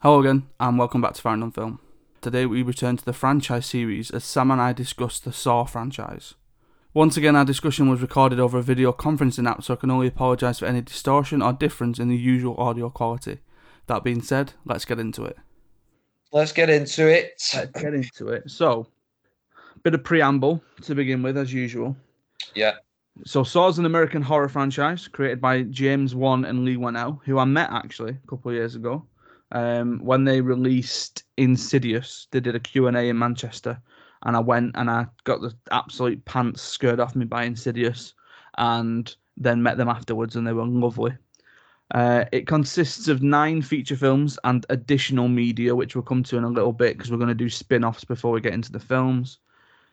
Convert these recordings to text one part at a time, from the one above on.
Hello again, and welcome back to Found on Film. Today we return to the franchise series as Sam and I discuss the Saw franchise. Once again, our discussion was recorded over a video conferencing app, so I can only apologise for any distortion or difference in the usual audio quality. That being said, let's get into it. Let's get into it. Let's get into it. So, bit of preamble to begin with, as usual. Yeah. So, Saw's an American horror franchise created by James Wan and Leigh Whannell, who I met actually a couple of years ago um, when they released Insidious. They did a Q&A in Manchester, and I went and I got the absolute pants scared off me by Insidious, and then met them afterwards, and they were lovely. Uh, it consists of nine feature films and additional media, which we'll come to in a little bit because we're going to do spin offs before we get into the films.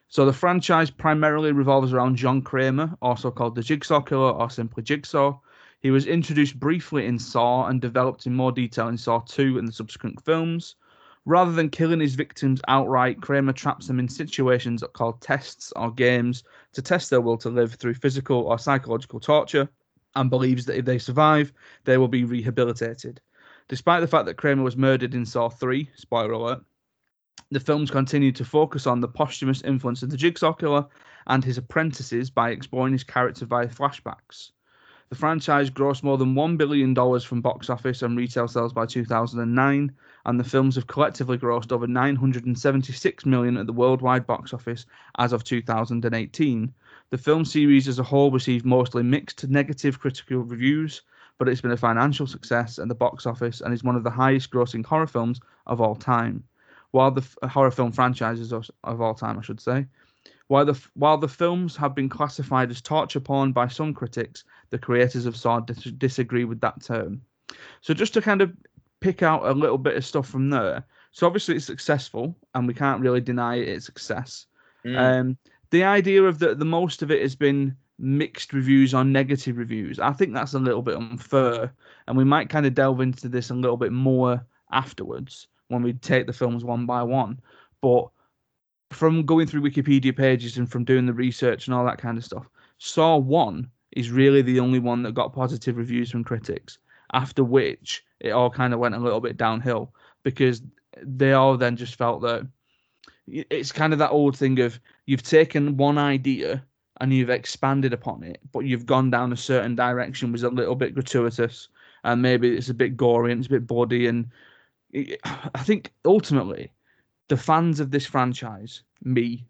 So the franchise primarily revolves around John Kramer, also called the Jigsaw Killer or simply Jigsaw. He was introduced briefly in Saw and developed in more detail in Saw 2 and the subsequent films. Rather than killing his victims outright, Kramer traps them in situations called tests or games to test their will to live through physical or psychological torture and believes that if they survive, they will be rehabilitated. Despite the fact that Kramer was murdered in Saw 3, spoiler alert, the films continued to focus on the posthumous influence of the Jigsaw Killer and his apprentices by exploring his character via flashbacks. The franchise grossed more than $1 billion from box office and retail sales by 2009, and the films have collectively grossed over 976 million at the worldwide box office as of 2018. The film series as a whole received mostly mixed to negative critical reviews, but it's been a financial success at the box office and is one of the highest grossing horror films of all time. While the f- horror film franchises of, of all time, I should say. While the while the films have been classified as torture porn by some critics, the creators of Saw dis- disagree with that term. So just to kind of pick out a little bit of stuff from there. So obviously it's successful, and we can't really deny its success. Mm. Um, the idea of that the most of it has been mixed reviews or negative reviews. I think that's a little bit unfair, and we might kind of delve into this a little bit more afterwards when we take the films one by one. But from going through Wikipedia pages and from doing the research and all that kind of stuff, Saw One is really the only one that got positive reviews from critics. After which, it all kind of went a little bit downhill because they all then just felt that it's kind of that old thing of you've taken one idea and you've expanded upon it, but you've gone down a certain direction was a little bit gratuitous and maybe it's a bit gory and it's a bit bloody and it, I think ultimately the fans of this franchise, me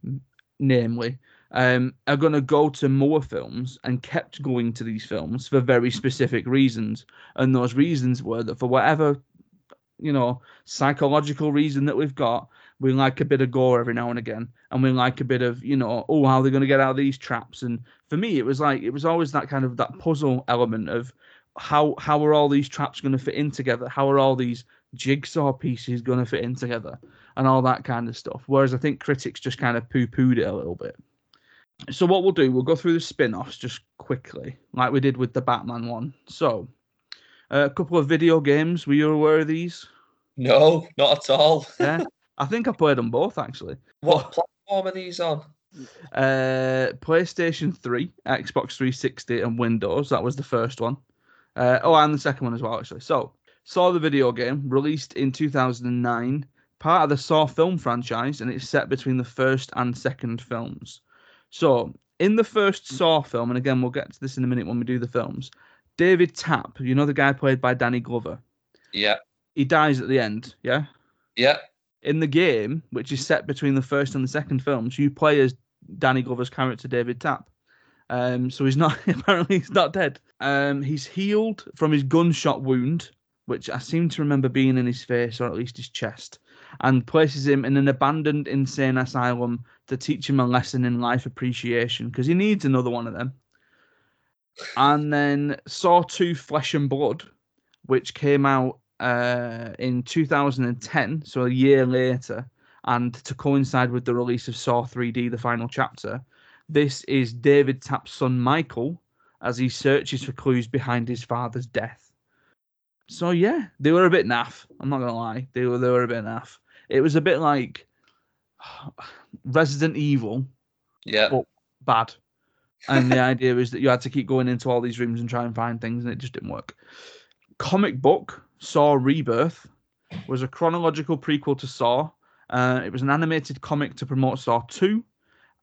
namely, um, are going to go to more films and kept going to these films for very specific reasons. And those reasons were that for whatever, you know, psychological reason that we've got, we like a bit of gore every now and again. And we like a bit of, you know, oh, how are they're going to get out of these traps. And for me, it was like, it was always that kind of that puzzle element of how how are all these traps going to fit in together? How are all these jigsaw pieces going to fit in together? And all that kind of stuff. Whereas I think critics just kind of poo pooed it a little bit so what we'll do, we'll go through the spin-offs just quickly, like we did with the Batman one. So, uh, a couple of video games. Were you aware of these? No, not at all. Yeah, I think I played them both actually. What platform are these on? Uh, PlayStation 3, Xbox 360, and Windows. That was the first one. Uh, oh, and the second one as well, actually. So, saw the video game released in 2009, part of the Saw film franchise, and it's set between the first and second films. So, in the first Saw film, and again, we'll get to this in a minute when we do the films, David Tapp, you know the guy played by Danny Glover, Yeah, he dies at the end, yeah? yeah. In the game, which is set between the first and the second films, you play as Danny Glover's character, David Tapp. Um, so he's not, apparently, he's not dead. Um, he's healed from his gunshot wound, which I seem to remember being in his face or at least his chest, and places him in an abandoned insane asylum to teach him a lesson in life appreciation because he needs another one of them. And then Saw 2 Flesh and Blood, which came out uh, in 2010, so a year later, and to coincide with the release of Saw 3D, the final chapter. This is David Tapp's son Michael as he searches for clues behind his father's death. So yeah, they were a bit naff. I'm not gonna lie, they were they were a bit naff. It was a bit like Resident Evil, Yeah. but bad. And the idea was that you had to keep going into all these rooms and try and find things, and it just didn't work. Comic book Saw Rebirth was a chronological prequel to Saw. Uh, it was an animated comic to promote Saw 2.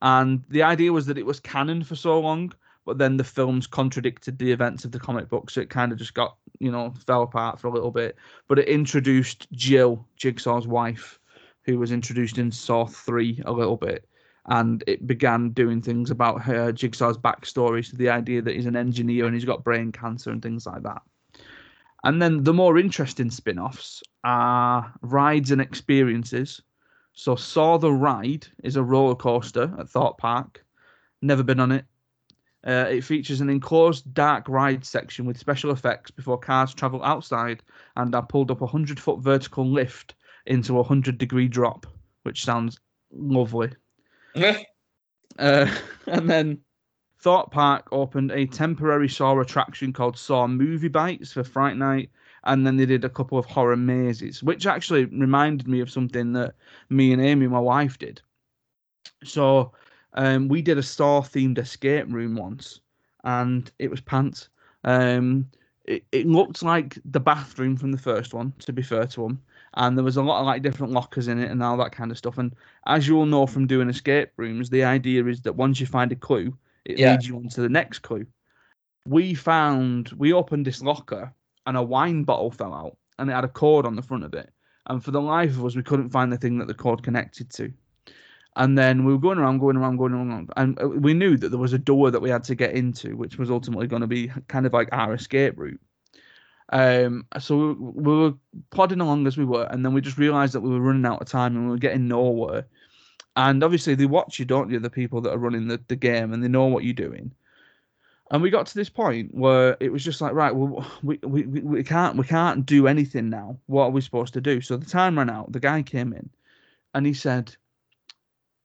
And the idea was that it was canon for so long, but then the films contradicted the events of the comic book. So it kind of just got, you know, fell apart for a little bit. But it introduced Jill, Jigsaw's wife, who was introduced in Saw 3 a little bit. And it began doing things about her, Jigsaw's backstory. So the idea that he's an engineer and he's got brain cancer and things like that. And then the more interesting spin offs are rides and experiences. So, Saw the Ride is a roller coaster at Thorpe Park. Never been on it. Uh, it features an enclosed dark ride section with special effects before cars travel outside and are pulled up a 100 foot vertical lift into a 100 degree drop, which sounds lovely. Uh, and then Thorpe Park opened a temporary Saw attraction called Saw Movie Bites for Fright Night, and then they did a couple of horror mazes, which actually reminded me of something that me and Amy, my wife, did. So um, we did a star themed escape room once, and it was pants. Um, it, it looked like the bathroom from the first one, to be fair to them. And there was a lot of like different lockers in it and all that kind of stuff. And as you all know from doing escape rooms, the idea is that once you find a clue, it Yeah. leads you on to the next clue. We found we opened this locker and a wine bottle fell out and it had a cord on the front of it. And for the life of us, we couldn't find the thing that the cord connected to. And then we were going around, going around, going around, and uh, we knew that there was a door that we had to get into, which was ultimately going to be kind of like our escape route. Um, so we, we were plodding along as we were, and then we just realised that we were running out of time and we were getting nowhere. And obviously, they watch you, don't you? The people that are running the, the game, and they know what you're doing. And we got to this point where it was just like, right, well, we, we, we we can't we can't do anything now. What are we supposed to do? So the time ran out. The guy came in, and he said,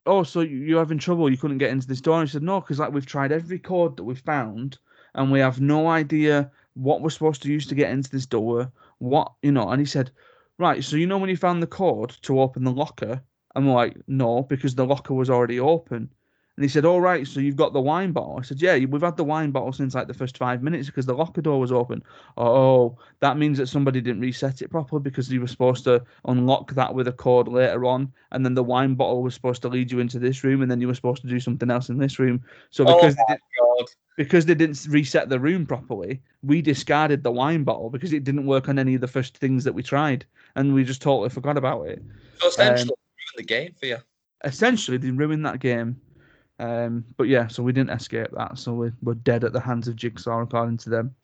"Oh, so you- you're having trouble? You couldn't get into this door?" And I said, "No, because like we've tried every code that we've found, and we have no idea what we're supposed to use to get into this door. What you know?" And he said, "Right, so you know when you found the code to open the locker?" I'm like, "No, because the locker was already open." And he said, "All right, so you've got the wine bottle." I said, "Yeah, we've had the wine bottle since like the first five minutes because the locker door was open." Oh, that means that somebody didn't reset it properly because you were supposed to unlock that with a code later on, and then the wine bottle was supposed to lead you into this room, and then you were supposed to do something else in this room. So Oh because they my did, god. because they didn't reset the room properly, we discarded the wine bottle because it didn't work on any of the first things that we tried, and we just totally forgot about it. So essentially, um, ruined the game for you. Essentially, they ruined that game. Um, but yeah, so we didn't escape that, so we're, we're dead at the hands of Jigsaw, according to them.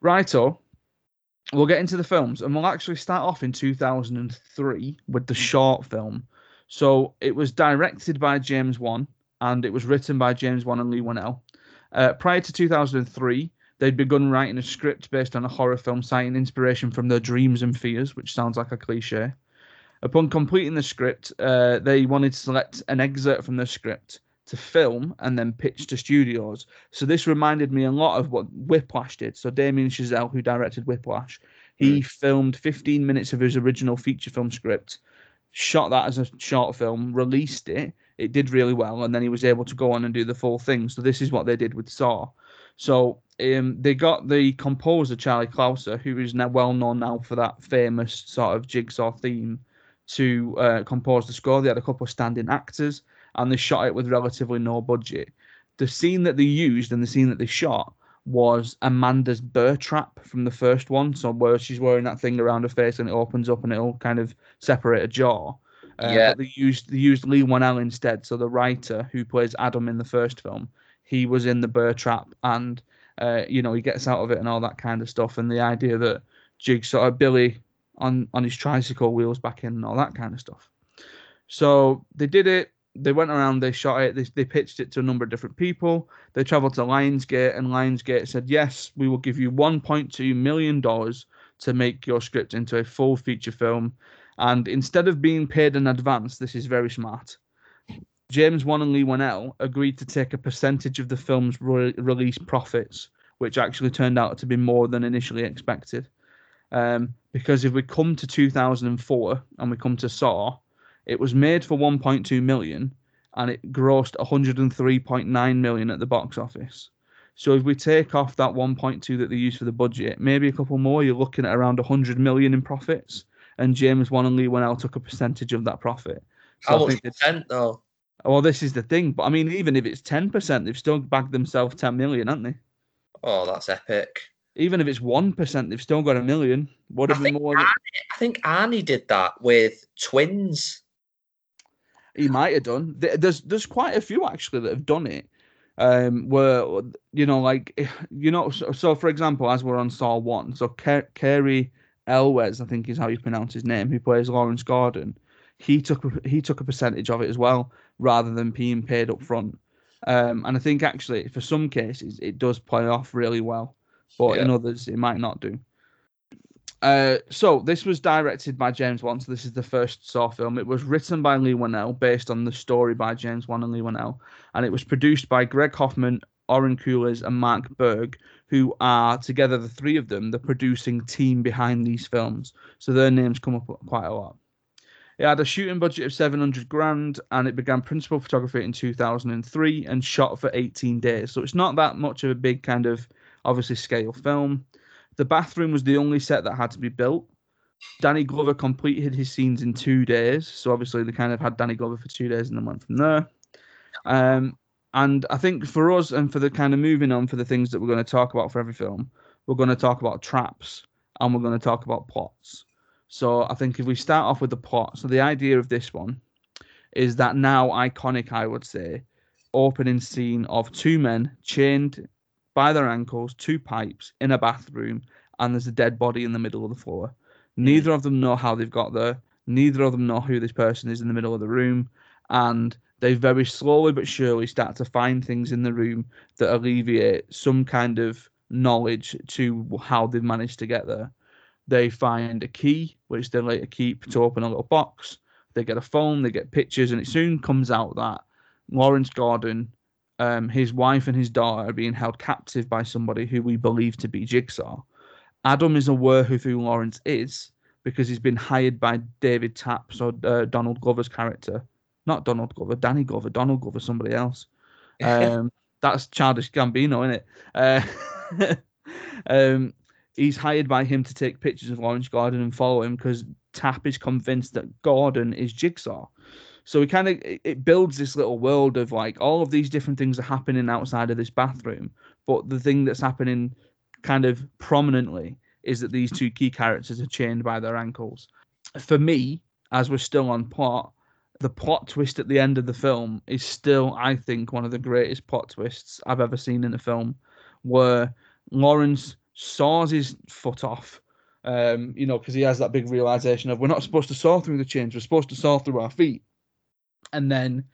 Righto, we'll get into the films, and we'll actually start off in 2003 with the short film. So it was directed by James Wan, and it was written by James Wan and Leigh Whannell. Uh, prior to 2003, they'd begun writing a script based on a horror film citing inspiration from their dreams and fears, which sounds like a cliche. Upon completing the script, uh, they wanted to select an excerpt from the script to film and then pitch to studios. So this reminded me a lot of what Whiplash did. So Damien Chazelle, who directed Whiplash, he filmed 15 minutes of his original feature film script, shot that as a short film, released it. It did really well, and then he was able to go on and do the full thing. So this is what they did with Saw. So um, they got the composer Charlie Clouser, who is now well known now for that famous sort of jigsaw theme, to uh, compose the score. They had a couple of standing actors, and they shot it with relatively no budget. The scene that they used and the scene that they shot was Amanda's burr trap from the first one. So where she's wearing that thing around her face and it opens up and it'll kind of separate a jaw. Uh, Yeah. But they used they used Leigh Whannell instead. So the writer who plays Adam in the first film, he was in the burr trap and uh, you know he gets out of it and all that kind of stuff. And the idea that Jigsaw Billy on on his tricycle wheels back in and all that kind of stuff. So they did it. They went around. They shot it. They, they pitched it to a number of different people. They travelled to Lionsgate, and Lionsgate said, "Yes, we will give you 1.2 million dollars to make your script into a full feature film." And instead of being paid in advance, this is very smart. James Wan and Leigh Whannell agreed to take a percentage of the film's re- release profits, which actually turned out to be more than initially expected. Um, because if we come to 2004 and we come to Saw, it was made for 1.2 million and it grossed 103.9 million at the box office. So if we take off that 1.2 that they used for the budget, maybe a couple more, you're looking at around 100 million in profits. and James Wan and Leigh Whannell took a percentage of that profit. So How I much percent though? well, this is the thing. But I mean, even if it's ten percent, they've still bagged themselves ten million, haven't they? Oh, that's epic. Even if it's one percent, they've still got a million. I have more. than- I think Arnie did that with twins. He might have done. There's there's quite a few actually that have done it. Um, where you know, like you know, so, so for example, as we're on Saw One, so Ker- Cary Elwes, I think is how you pronounce his name, who plays Lawrence Gordon. He took a- he took a percentage of it as well, rather than being paid up front. Um, and I think actually for some cases it does play off really well, but in others it might not do. Uh, so this was directed by James Wan. So this is the first Saw film. It was written by Leigh Whannell, based on the story by James Wan and Leigh Whannell, and it was produced by Greg Hoffman, Oren Koules, and Mark Berg, who are together the three of them the producing team behind these films. So their names come up quite a lot. It had a shooting budget of 700 grand and it began principal photography in 2003 and shot for 18 days. So it's not that much of a big kind of obviously scale film. The bathroom was the only set that had to be built. Danny Glover completed his scenes in two days. So obviously they kind of had Danny Glover for two days and then went from there. Um, and I think for us and for the kind of moving on for the things that we're going to talk about for every film, we're going to talk about traps and we're going to talk about plots. So I think if we start off with the plot, so the idea of this one is that now iconic, I would say, opening scene of two men chained by their ankles two pipes in a bathroom, and there's a dead body in the middle of the floor. Neither of them know how they've got there. Neither of them know who this person is in the middle of the room, and they very slowly but surely start to find things in the room that alleviate some kind of knowledge to how they've managed to get there. They find a key, which they later keep to open a little box. They get a phone, they get pictures, and it soon comes out that Lawrence Gordon, um, his wife and his daughter are being held captive by somebody who we believe to be Jigsaw. Adam is aware of who Lawrence is because he's been hired by David Taps or uh, Donald Glover's character. Not Donald Glover, Danny Glover, Donald Glover, somebody else. Um, that's childish Gambino, isn't it? Uh, um, he's hired by him to take pictures of Lawrence Gordon and follow him because Tapp is convinced that Gordon is Jigsaw. So it kind of it builds this little world of like all of these different things are happening outside of this bathroom, but the thing that's happening kind of prominently is that these two key characters are chained by their ankles. For me, as we're still on plot, the plot twist at the end of the film is still, I think, one of the greatest plot twists I've ever seen in a film, where Lawrence saws his foot off, um, you know, because he has that big realization of we're not supposed to saw through the chains, we're supposed to saw through our feet. And then,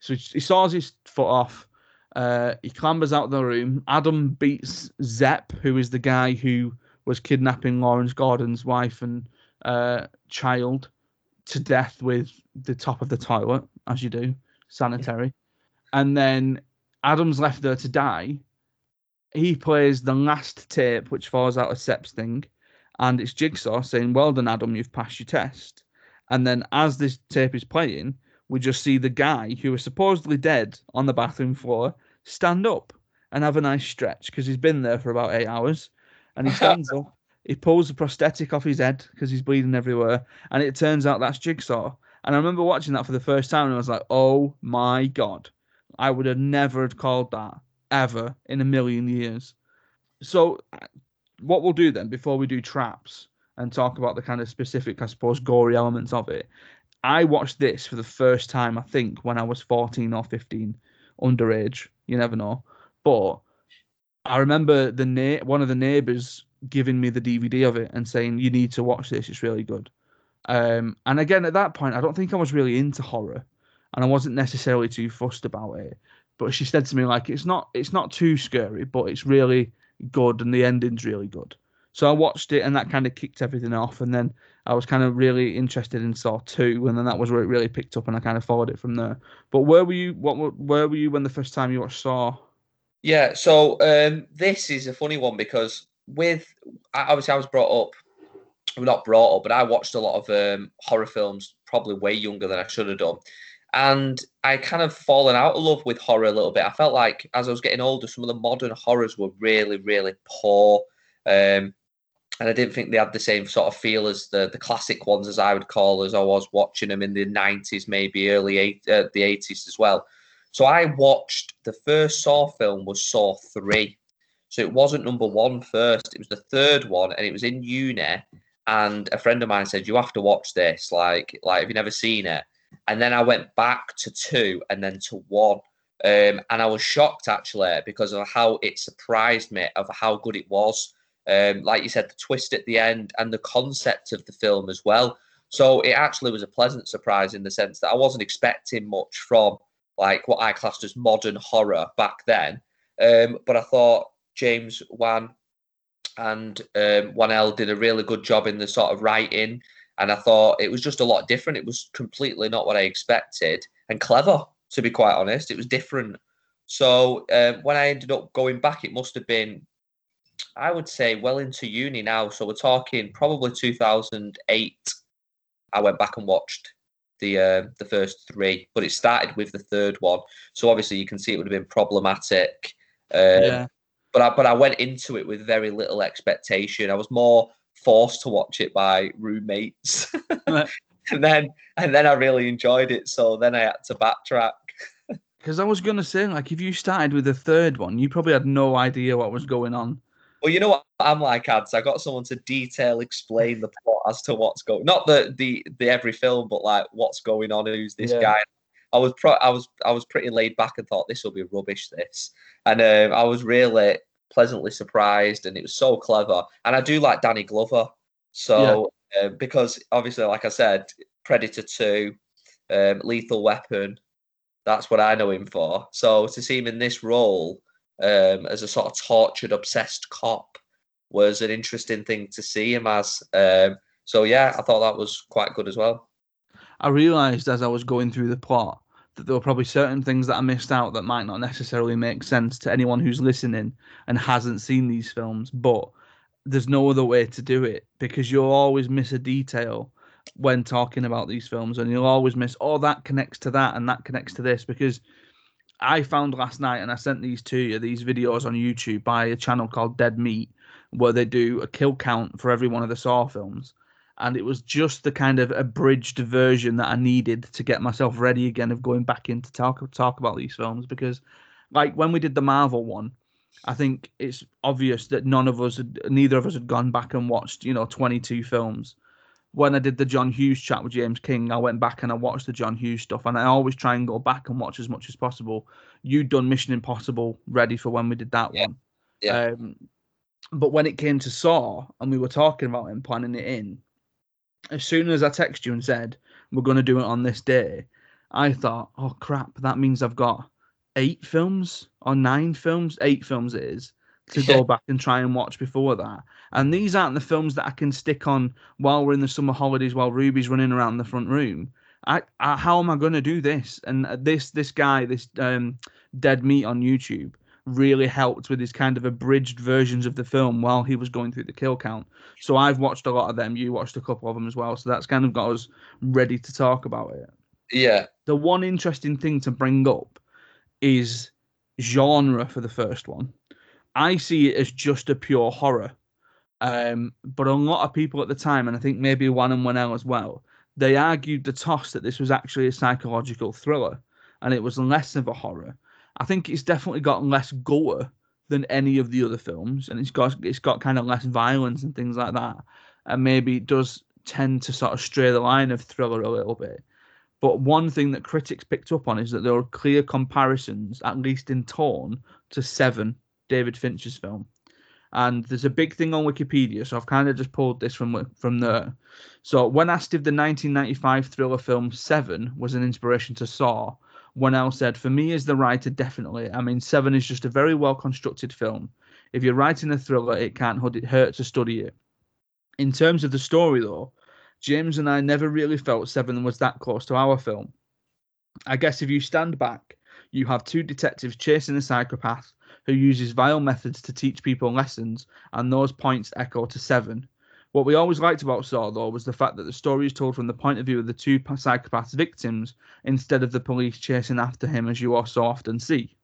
so he saws his foot off. Uh, he clambers out of the room. Adam beats Zepp, who is the guy who was kidnapping Lawrence Gordon's wife and uh, child, to death with the top of the toilet, as you do, sanitary. And then Adam's left there to die. He plays the last tape, which falls out of Zepp's thing, and it's Jigsaw saying, "Well done, Adam, you've passed your test." And then, as this tape is playing, we just see the guy who was supposedly dead on the bathroom floor stand up and have a nice stretch because he's been there for about eight hours. And he stands up, he pulls the prosthetic off his head because he's bleeding everywhere, and it turns out that's Jigsaw. And I remember watching that for the first time, and I was like, "Oh my god!" I would have never called that ever in a million years. So, uh, what we'll do then, before we do traps and talk about the kind of specific, I suppose, gory elements of it, I watched this for the first time, I think, when I was 14 or 15, underage. You never know. But I remember the na- one of the neighbors giving me the DVD of it and saying, "You need to watch this. It's really good." Um, and again, at that point, I don't think I was really into horror, and I wasn't necessarily too fussed about it. But she said to me, like, "It's not, it's not too scary, but it's really good, and the ending's really good." So I watched it, and that kind of kicked everything off. And then I was kind of really interested in Saw Two, and then that was where it really picked up, and I kind of followed it from there. But where were you? What? were- Where were you when the first time you watched Saw? Yeah, so um, this is a funny one because with obviously I was brought up, not brought up, but I watched a lot of um, horror films, probably way younger than I should have done, and I kind of fallen out of love with horror a little bit. I felt like as I was getting older, some of the modern horrors were really, really poor. Um, and I didn't think they had the same sort of feel as the the classic ones, as I would call, as I was watching them in the nineties, maybe early eight, uh, the eighties as well. So I watched the first Saw film was Saw three, so it wasn't number one first; it was the third one, and it was in uni. And a friend of mine said, "You have to watch this. Like, like if you've never seen it." And then I went back to two, and then to one. Um, and I was shocked actually because of how it surprised me of how good it was. Um, like you said, the twist at the end and the concept of the film as well. So it actually was a pleasant surprise in the sense that I wasn't expecting much from like what I classed as modern horror back then. Um, but I thought James Wan and um, L did a really good job in the sort of writing. And I thought it was just a lot different. It was completely not what I expected and clever, to be quite honest. It was different. So um, when I ended up going back, it must have been I would say well into uni now. So we're talking probably 2008. I went back and watched the uh, the first three, but it started with the third one. So obviously you can see it would have been problematic. Um, yeah. But I but I went into it with very little expectation. I was more forced to watch it by roommates, and then and then I really enjoyed it. So then I had to backtrack. Because I was gonna say, like, if you started with the third one, you probably had no idea what was going on. Well, you know what I'm like, ads. I got someone to detail explain the plot as to what's going. Not the the the every film, but like what's going on. Who's this yeah. guy? I was pro- I was I was pretty laid back and thought this will be rubbish. This, and um, I was really pleasantly surprised, and it was so clever. And I do like Danny Glover, so yeah. uh, because obviously, like I said, Predator Two, um, Lethal Weapon, that's what I know him for. So to see him in this role um, as a sort of tortured, obsessed cop was an interesting thing to see him as. Um, so yeah, I thought that was quite good as well. I realised as I was going through the plot that there were probably certain things that I missed out that might not necessarily make sense to anyone who's listening and hasn't seen these films, but there's no other way to do it because you'll always miss a detail when talking about these films and you'll always miss oh that connects to that and that connects to this because I found last night, and I sent these to you, these videos on YouTube by a channel called Dead Meat, where they do a kill count for every one of the Saw films. And it was just the kind of abridged version that I needed to get myself ready again of going back in to talk talk about these films because, like when we did the Marvel one, I think it's obvious that none of us, had, neither of us, had gone back and watched you know 22 films when I did the John Hughes chat with James King, I went back and I watched the John Hughes stuff, and I always try and go back and watch as much as possible. You'd done Mission Impossible ready for when we did that yeah. one. Yeah. Um, but when it came to Saw and we were talking about him planning it in, as soon as I texted you and said we're going to do it on this day, I thought, oh crap, that means I've got eight films or nine films, eight films it is to yeah. go back and try and watch before that. And these aren't the films that I can stick on while we're in the summer holidays while Ruby's running around the front room. I, I how am I going to do this? And this this guy, this um, dead meat on YouTube, really helped with his kind of abridged versions of the film while he was going through the kill count. So I've watched a lot of them. You watched a couple of them as well. So that's kind of got us ready to talk about it. Yeah. The one interesting thing to bring up is genre for the first one. I see it as just a pure horror. Um, but a lot of people at the time, and I think maybe one and one as well, they argued the toss that this was actually a psychological thriller and it was less of a horror. I think it's definitely got less gore than any of the other films, and it's got it's got kind of less violence and things like that, and maybe it does tend to sort of stray the line of thriller a little bit. But one thing that critics picked up on is that there are clear comparisons, at least in tone, to Seven, David Fincher's film. And there's a big thing on Wikipedia, so I've kind of just pulled this from from there. So when asked if the 1995 thriller film Seven was an inspiration to Saw, Whannell said, "For me as the writer, definitely. I mean, Seven is just a very well constructed film. If you're writing a thriller, it can't hurt to study it. In terms of the story, though, James and I never really felt Seven was that close to our film. I guess if you stand back, you have two detectives chasing a psychopath who uses vile methods to teach people lessons, and those points echo to Seven. What we always liked about Saw, though, was the fact that the story is told from the point of view of the two psychopaths' victims instead of the police chasing after him, as you so often see.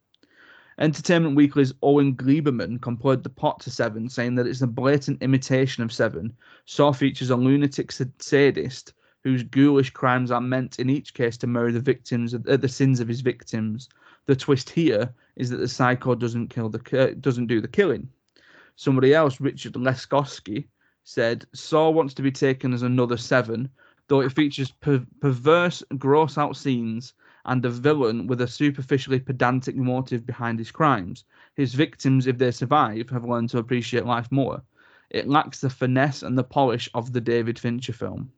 Entertainment Weekly's Owen Gleiberman compared the pot to Seven, saying that it's a blatant imitation of Seven. Saw features a lunatic sadist whose ghoulish crimes are meant in each case to mirror the victims, uh, the sins of his victims. The twist here is that the psycho doesn't kill the uh, doesn't do the killing. Somebody else, Richard Leskosky, said Saw wants to be taken as another Seven, though it features per- perverse, gross out scenes and a villain with a superficially pedantic motive behind his crimes. His victims, if they survive, have learned to appreciate life more. It lacks the finesse and the polish of the David Fincher film.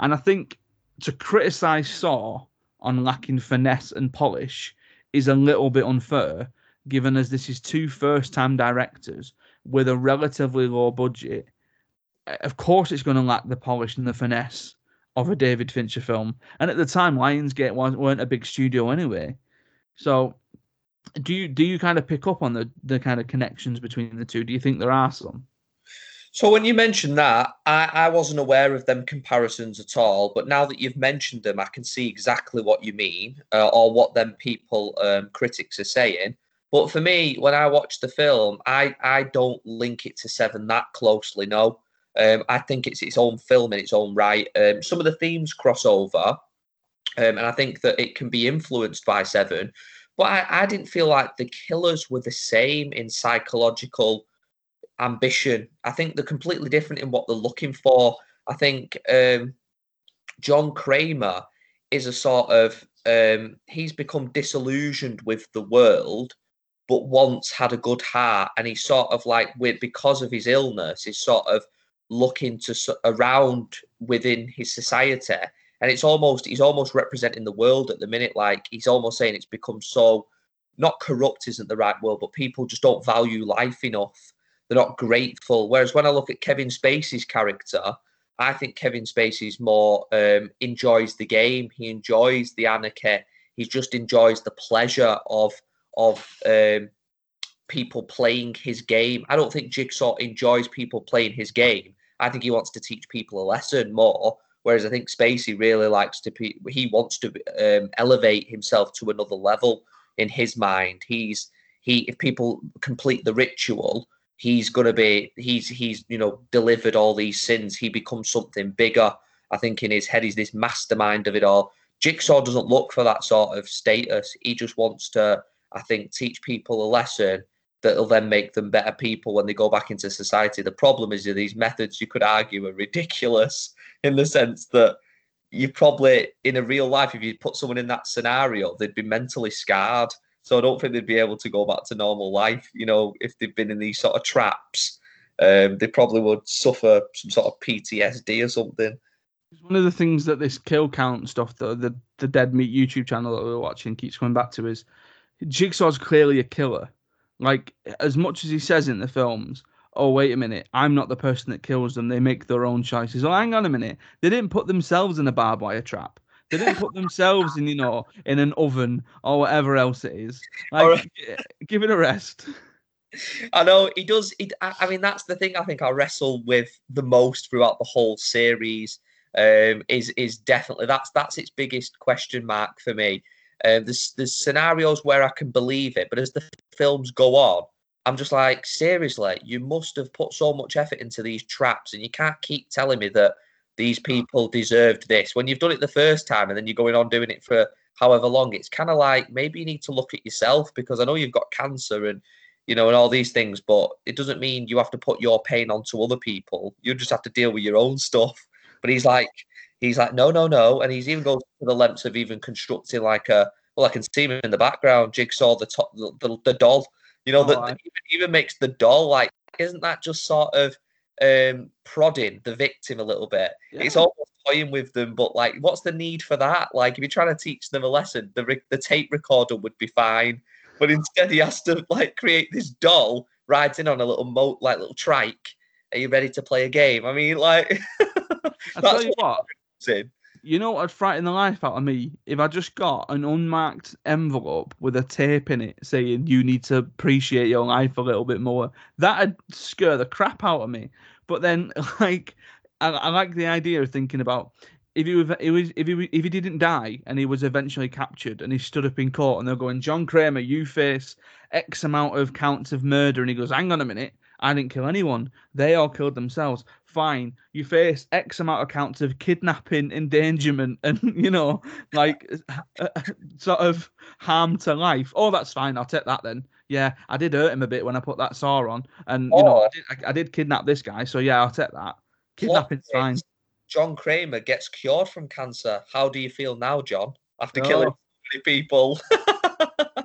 And I think to criticize Saw on lacking finesse and polish is a little bit unfair, given as this is two first time directors with a relatively low budget. Of course, it's going to lack the polish and the finesse of a David Fincher film. And at the time, Lionsgate weren't a big studio anyway. So, do you do you kind of pick up on the the kind of connections between the two? Do you think there are some? So when you mentioned that, I, I wasn't aware of them comparisons at all. But now that you've mentioned them, I can see exactly what you mean uh, or what them people um, critics are saying. But for me, when I watch the film, I I don't link it to Seven that closely. No, um, I think it's its own film in its own right. Um, some of the themes cross over, um, and I think that it can be influenced by Seven. But I, I didn't feel like the killers were the same in psychological ambition. I think they're completely different in what they're looking for. I think um, John Kramer is a sort of um, he's become disillusioned with the world, but once had a good heart, and he's sort of like with because of his illness, he's sort of looking to around within his society, and it's almost he's almost representing the world at the minute. Like he's almost saying it's become so not corrupt isn't the right word, but people just don't value life enough they're not grateful. Whereas when I look at Kevin Spacey's character, I think Kevin Spacey's more um, enjoys the game. He enjoys the anarchy. He just enjoys the pleasure of of um, people playing his game. I don't think Jigsaw enjoys people playing his game. I think he wants to teach people a lesson more. Whereas I think Spacey really likes to. Be, he wants to um, elevate himself to another level in his mind. He's he. If people complete the ritual, he's going to be he's he's you know delivered all these sins. He becomes something bigger i think in his head. He's this mastermind of it all. Jigsaw doesn't look for that sort of status. He just wants to i think teach people a lesson that'll then make them better people when they go back into society. The problem is that these methods you could argue are ridiculous in the sense that you probably in a real life if you put someone in that scenario they'd be mentally scarred so I don't think they'd be able to go back to normal life. You know, if they've been in these sort of traps, um, they probably would suffer some sort of PTSD or something. One of the things that this kill count stuff, the the, the Dead Meat YouTube channel that we are watching, keeps coming back to is Jigsaw's clearly a killer. Like as much as he says in the films, oh wait a minute, I'm not the person that kills them. They make their own choices. Oh, hang on a minute, they didn't put themselves in a barbed wire trap. They didn't put themselves in, you know, in an oven or whatever else it is. Like, give it a rest. I know he does. He, I mean, that's the thing I think I wrestle with the most throughout the whole series. Um, is is definitely that's that's its biggest question mark for me. Um, there's there's scenarios where I can believe it, but as the films go on, I'm just like, seriously, you must have put so much effort into these traps, and you can't keep telling me that these people deserved this. When you've done it the first time and then you're going on doing it for however long, it's kind of like maybe you need to look at yourself because I know you've got cancer and you know and all these things, but it doesn't mean you have to put your pain onto other people. You just have to deal with your own stuff. But he's like, he's like, no, no, no, and he's even goes to the lengths of even constructing like a well, I can see him in the background, jigsaw the top, the, the, the doll. You know, oh, that even, even makes the doll like, isn't that just sort of um, prodding the victim a little bit. Yeah. It's almost toying with them, but like, what's the need for that? Like, if you're trying to teach them a lesson, the re- the tape recorder would be fine, but instead he has to like create this doll riding on a little moat, like little trike. Are you ready to play a game? I mean, like, I tell you what. what you know what'd frighten the life out of me? If I just got an unmarked envelope with a tape in it saying you need to appreciate your life a little bit more, that'd scare the crap out of me. But then, like, I, I like the idea of thinking about if he was if he if he didn't die and he was eventually captured and he stood up in court and they're going, John Kramer, you face X amount of counts of murder, and he goes, hang on a minute, I didn't kill anyone. They all killed themselves. Fine, you face X amount of counts of kidnapping, endangerment, and you know, like uh, uh, sort of harm to life. Oh, that's fine. I'll take that then. Yeah, I did hurt him a bit when I put that saw on, and you know, Oh. I did, I, I did kidnap this guy. So yeah, I'll take that. Kidnapping's fine. John Kramer gets cured from cancer. How do you feel now, John? After killing Oh. so many people.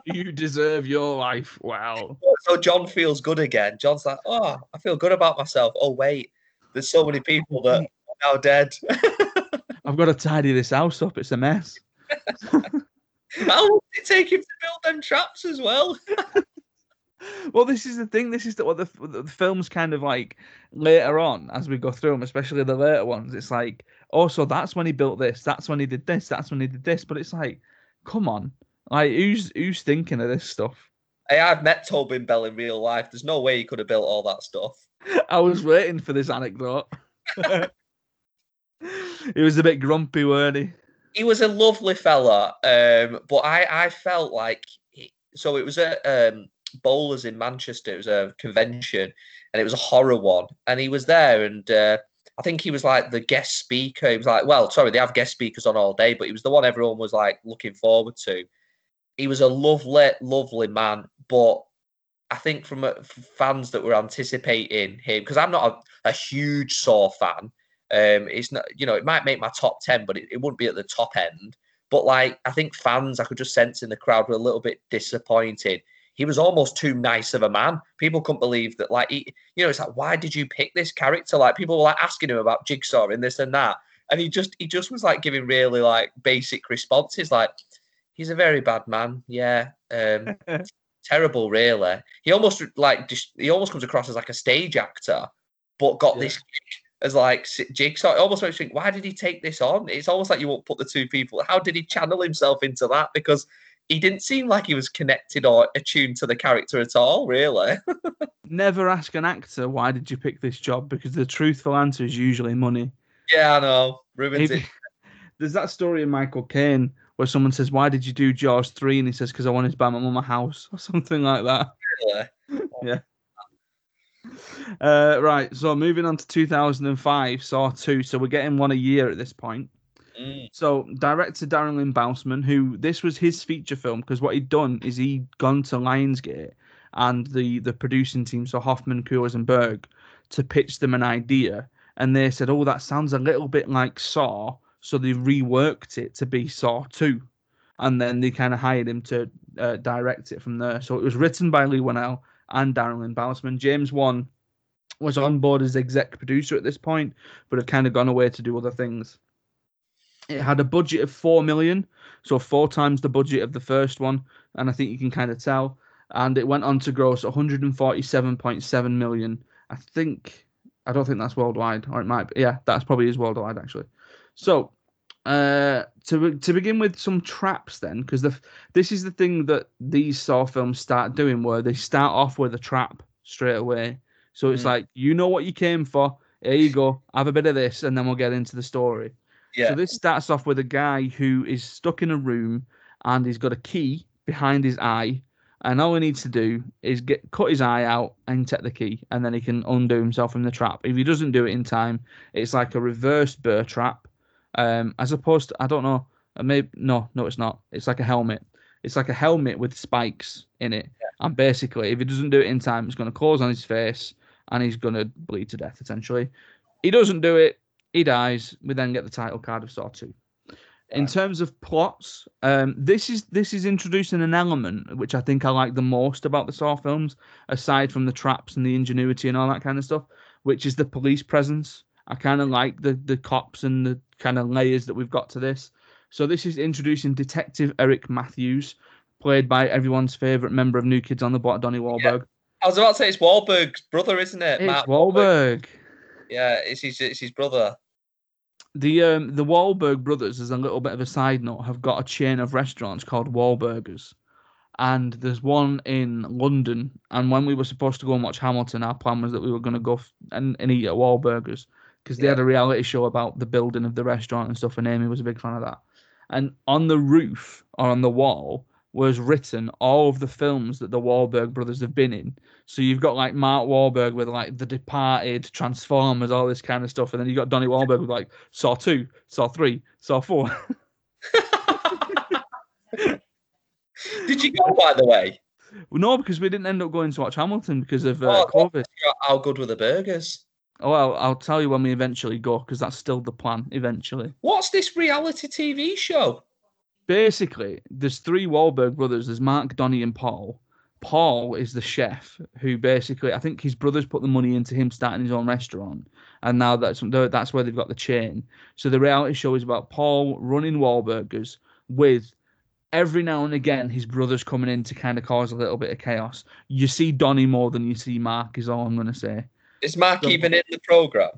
You deserve your life. Wow. so John feels good again. John's like, oh, I feel good about myself. Oh, wait, there's so many people that are now dead. I've got to tidy this house up. It's a mess. How long did it take him to build them traps as well? Well, this is the thing. This is the, what the, the film's kind of like later on as we go through them, especially the later ones. It's like, oh, also that's when he built this. That's when he did this. That's when he did this. But it's like, come on, like who's who's thinking of this stuff? Hey, I've met Tobin Bell in real life. There's no way he could have built all that stuff. I was waiting for this anecdote. he was a bit grumpy, weren't he? He was a lovely fella, um, but I, I felt like he, so it was at um, Bowlers in Manchester. It was a convention, and it was a horror one, and he was there, and uh, I think he was like the guest speaker. He was like, well, sorry, they have guest speakers on all day, but he was the one everyone was like looking forward to. He was a lovely, lovely man, but I think from uh, fans that were anticipating him, because I'm not a, a huge Saw fan. Um, it's not, you know, it might make my top ten, but it, it wouldn't be at the top end. But like, I think fans, I could just sense in the crowd were a little bit disappointed. He was almost too nice of a man. People couldn't believe that. Like, he, you know, it's like, why did you pick this character? Like, people were like asking him about Jigsaw and this and that, and he just, he just was like giving really like basic responses, like, he's a very bad man. Yeah, um, terrible, really. He almost like just, he almost comes across as like a stage actor, but got Yeah. this as like Jigsaw. It almost makes you think, why did he take this on? It's almost like you won't put the two people. How did he channel himself into that? Because he didn't seem like he was connected or attuned to the character at all, really. Never ask an actor why did you pick this job because the truthful answer is usually money. yeah, I know. Ruins it. There's that story in Michael Caine where someone says, "Why did you do Jaws 3? and he says, "Because I wanted to buy my mum a house" or something like that. Really. Uh, right. So moving on to 2005, Saw 2. So we're getting one a year at this point. Mm, So director Darren Lynn Bousman, who this was his feature film, because what he'd done is he'd gone to Lionsgate and the the producing team, so Hoffman, Koules, and Berg, to pitch them an idea, and they said, "Oh, that sounds a little bit like Saw," so they reworked it to be Saw Two, and then they kind of hired him to uh, direct it from there. So it was written by Leigh Whannell and Darren Lynn. James Wan was on board as exec producer at this point, but had kind of gone away to do other things. It had a budget of four million, so four times the budget of the first one, and I think you can kind of tell. And it went on to gross 147.7 million. I think I don't think that's worldwide, or it might be. Yeah, that's probably is worldwide actually. So, uh, to to begin with some traps then, because the this is the thing that these Saw films start doing, where they start off with a trap straight away. So it's Mm. like you know what you came for. Here you go. Have a bit of this, and then we'll get into the story. yeah. So this starts off with a guy who is stuck in a room and he's got a key behind his eye, and all he needs to do is get cut his eye out and take the key, and then he can undo himself from the trap. If he doesn't do it in time, it's like a reverse burr trap, um, as opposed to I don't know, uh, maybe no, no, it's not. It's like a helmet. It's like a helmet with spikes in it, and basically, if he doesn't do it in time, it's going to close on his face, and he's going to bleed to death. Essentially, he doesn't do it he dies. We then get the title card of Saw Two. In Right. terms of plots, um, this is this is introducing an element which I think I like the most about the Saw films, aside from the traps and the ingenuity and all that kind of stuff, which is the police presence. I kind of like the the cops and the kind of layers that we've got to this. So this is introducing Detective Eric Matthews, played by everyone's favorite member of New Kids on the Block, Donnie Wahlberg. I was about to say it's Wahlberg's brother, isn't it? It's Matt Wahlberg. Yeah, it's his, it's his brother. The um the Wahlberg brothers, as a little bit of a side note, have got a chain of restaurants called Wahlburgers, and there's one in London. And when we were supposed to go and watch Hamilton, our plan was that we were going to go f- and, and eat at Wahlburgers. Because they Yeah. had a reality show about the building of the restaurant and stuff, and Amy was a big fan of that. And on the roof or on the wall was written all of the films that the Wahlberg brothers have been in. So you've got like Mark Wahlberg with like The Departed, Transformers, all this kind of stuff, and then you've got Donnie Wahlberg with like Saw Two, Saw Three, Saw Four. Did you go, by the way? no, because we didn't end up going to watch Hamilton because of uh, Oh, oh. COVID. How good were the burgers? Oh, well, I'll tell you when we eventually go because that's still the plan. Eventually, What's this reality TV show? basically, there's three Wahlberg brothers. There's Mark, Donnie, and Paul. Paul is the chef who basically, I think his brothers put the money into him starting his own restaurant, and now that's that's where they've got the chain. So the reality show is about Paul running Wahlburgers with every now and again his brothers coming in to kind of cause a little bit of chaos. You see Donnie more than you see Mark, is all I'm gonna say. Is Mark So- even in the program?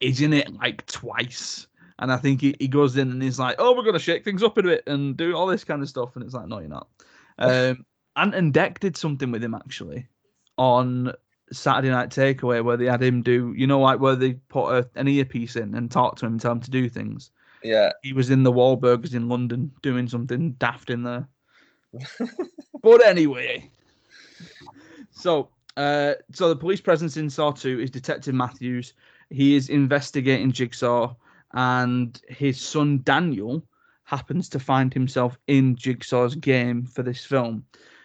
He's in it like twice. And I think he, he goes in and he's like, oh, we're going to shake things up a bit and do all this kind of stuff. And it's like, no, you're not. Um, Ant and Dec did something with him actually on Saturday Night Takeaway where they had him do, you know, like where they put a, an earpiece in and talk to him and tell him to do things. Yeah. He was in the Wahlburgers in London doing something daft in there. but anyway, so uh, so the police presence in Saw 2 is Detective Matthews. He is investigating Jigsaw, and his son Daniel happens to find himself in Jigsaw's game for this film.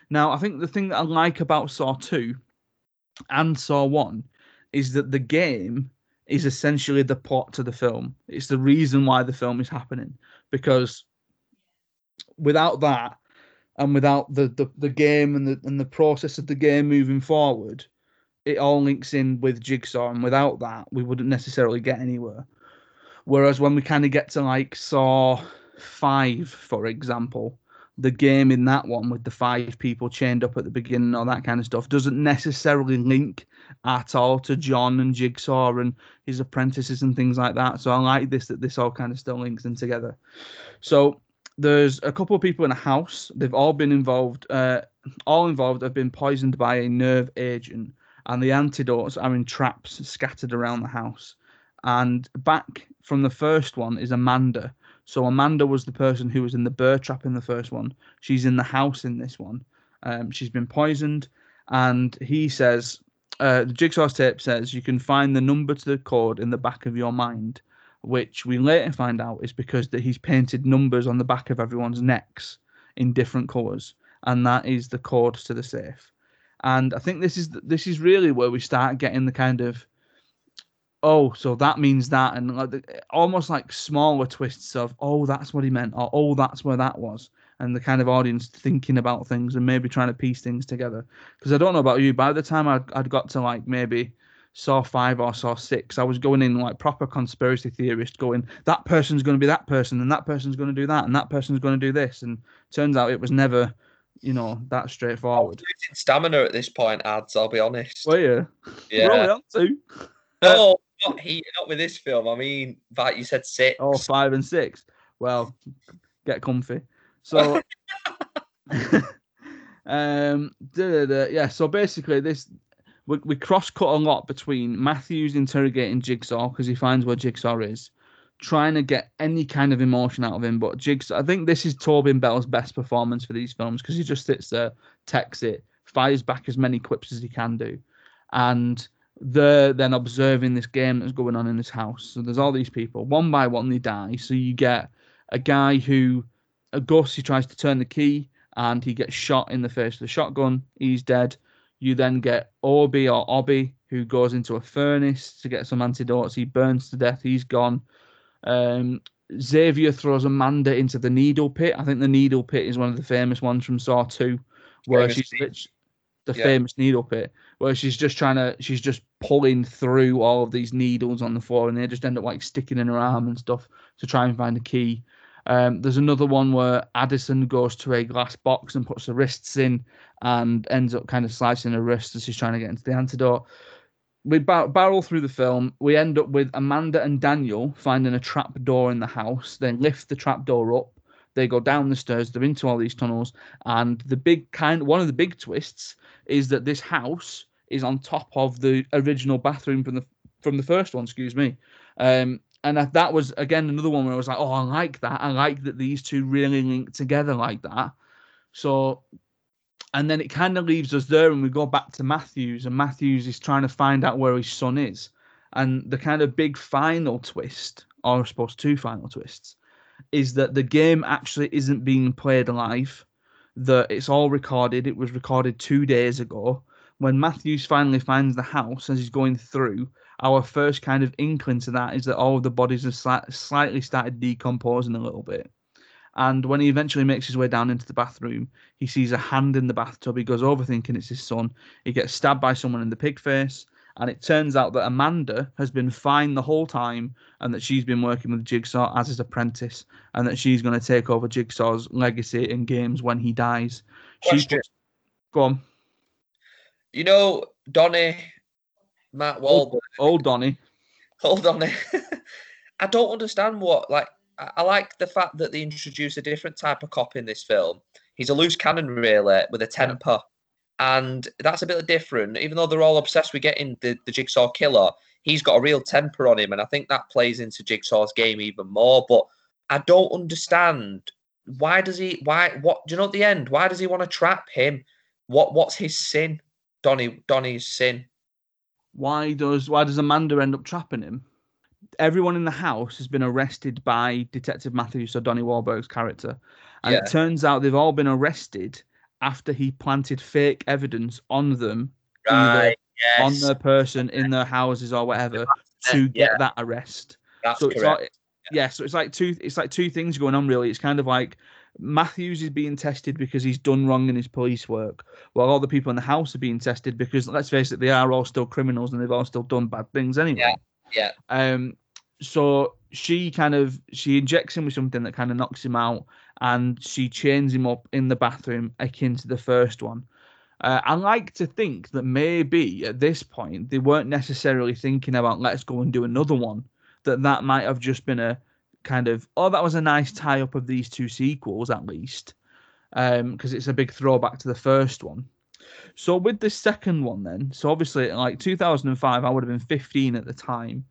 Now, I think the thing that I like about Saw 2 and Saw 1 is that the game is essentially the plot to the film. It's the reason why the film is happening because without that and without the, the, the game and the and the process of the game moving forward, it all links in with Jigsaw, and without that, we wouldn't necessarily get anywhere. Whereas when we kind of get to like Saw Five, for example, the game in that one with the five people chained up at the beginning, and all that kind of stuff, doesn't necessarily link at all to John and Jigsaw and his apprentices and things like that. So I like this that this all kind of still links in together. So there's a couple of people in a house. They've all been involved. Uh, all involved have been poisoned by a nerve agent, and the antidotes are in traps scattered around the house. And back from the first one is Amanda. So Amanda was the person who was in the bear trap in the first one. She's in the house in this one. Um, she's been poisoned, and he says, uh, the Jigsaw's tape says you can find the number to the code in the back of your mind which we later find out is because that he's painted numbers on the back of everyone's necks in different colors, and that is the code to the safe. And I think this is this is really where we start getting the kind of oh, so that means that, and like the, almost like smaller twists of oh, that's what he meant, or oh, that's where that was, and the kind of audience thinking about things and maybe trying to piece things together. Because I don't know about you, by the time I'd, I'd got to like maybe Saw five or Saw six, I was going in like proper conspiracy theorist, going that person's going to be that person, and that person's going to do that, and that person's going to do this, and turns out it was never, you know, that straightforward. Losing stamina at this point, ads. I'll be honest. Well, yeah, yeah. We're on two. No, not he, not with this film. I mean, that you said six. Oh, five and six. Well, get comfy. So, um, da, da, da. yeah. So basically, this we, we cross cut a lot between Matthews interrogating Jigsaw because he finds where Jigsaw is, trying to get any kind of emotion out of him. But Jigsaw, I think this is Tobin Bell's best performance for these films because he just sits there, texts it, fires back as many quips as he can do, and they're then observing this game that's going on in this house. So there's all these people. One by one, they die. So you get a guy who, a Gus, he tries to turn the key and he gets shot in the face with a shotgun. He's dead. You then get Orby or Obby, who goes into a furnace to get some antidotes. He burns to death. He's gone. Um, Xavier throws Amanda into the needle pit. I think the needle pit is one of the famous ones from Saw 2, where Famous she's the Yeah. famous needle pit, where she's just trying to, she's just pulling through all of these needles on the floor, and they just end up like sticking in her arm and stuff to try and find a key. Um, there's another one where Addison goes to a glass box and puts her wrists in and ends up kind of slicing her wrists as she's trying to get into the antidote. We bar- barrel through the film. We end up with Amanda and Daniel finding a trap door in the house. They lift the trap door up. They go down the stairs. They're into all these tunnels. And the big kind, one of the big twists is that this house is on top of the original bathroom from the from the first one. Excuse me. Um, and that was again another one where I was like, oh, I like that. I like that these two really link together like that. So, and then it kind of leaves us there, and we go back to Matthews, and Matthews is trying to find out where his son is, and the kind of big final twist, or I suppose two final twists, is that the game actually isn't being played live. That it's all recorded. It was recorded two days ago. When Matthews finally finds the house as he's going through, our first kind of inkling to that is that all of the bodies have sli- slightly started decomposing a little bit. And when he eventually makes his way down into the bathroom, he sees a hand in the bathtub. He goes over thinking it's his son. He gets stabbed by someone in the pig face. And it turns out that Amanda has been fine the whole time and that she's been working with Jigsaw as his apprentice and that she's going to take over Jigsaw's legacy in games when he dies. She puts, go on. You know, Donnie, Matt Wahlberg. Old, old Donnie. Hold on. I don't understand what, like, I like the fact that they introduce a different type of cop in this film. He's a loose cannon, really, with a temper. And that's a bit different. Even though they're all obsessed with getting the, the Jigsaw killer, he's got a real temper on him. And I think that plays into Jigsaw's game even more. But I don't understand why does he why what do you know at the end? Why does he want to trap him? What what's his sin? Donnie Donnie's sin. Why does why does Amanda end up trapping him? everyone in the house has been arrested by Detective Matthews, so Donnie Wahlberg's character. And yeah. it turns out they've all been arrested after he planted fake evidence on them, right, yes. on their person, in their houses or whatever, to get yeah. that arrest. That's so correct. It's like, yeah, so it's like two it's like two things going on really. It's kind of like Matthews is being tested because he's done wrong in his police work, while all the people in the house are being tested because let's face it, they are all still criminals and they've all still done bad things anyway. Yeah. Yeah. Um, so she kind of she injects him with something that kind of knocks him out, and she chains him up in the bathroom, akin to the first one. Uh, I like to think that maybe at this point they weren't necessarily thinking about let's go and do another one. That that might have just been a kind of oh that was a nice tie up of these two sequels at least, because um, it's a big throwback to the first one. So with the second one, then, so obviously like 2005, I would have been 15 at the time.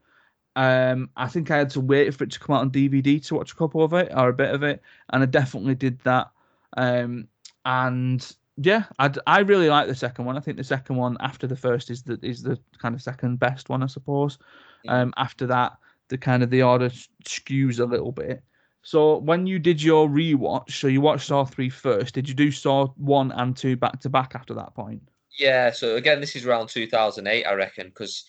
Um, I think I had to wait for it to come out on DVD to watch a couple of it or a bit of it, and I definitely did that. Um, and yeah, I I really like the second one. I think the second one after the first is the is the kind of second best one, I suppose. Um, after that, the kind of the order skews a little bit. So when you did your rewatch, so you watched Saw 3 first, did you do Saw 1 and 2 back to back after that point? Yeah, so again, this is around 2008, I reckon, because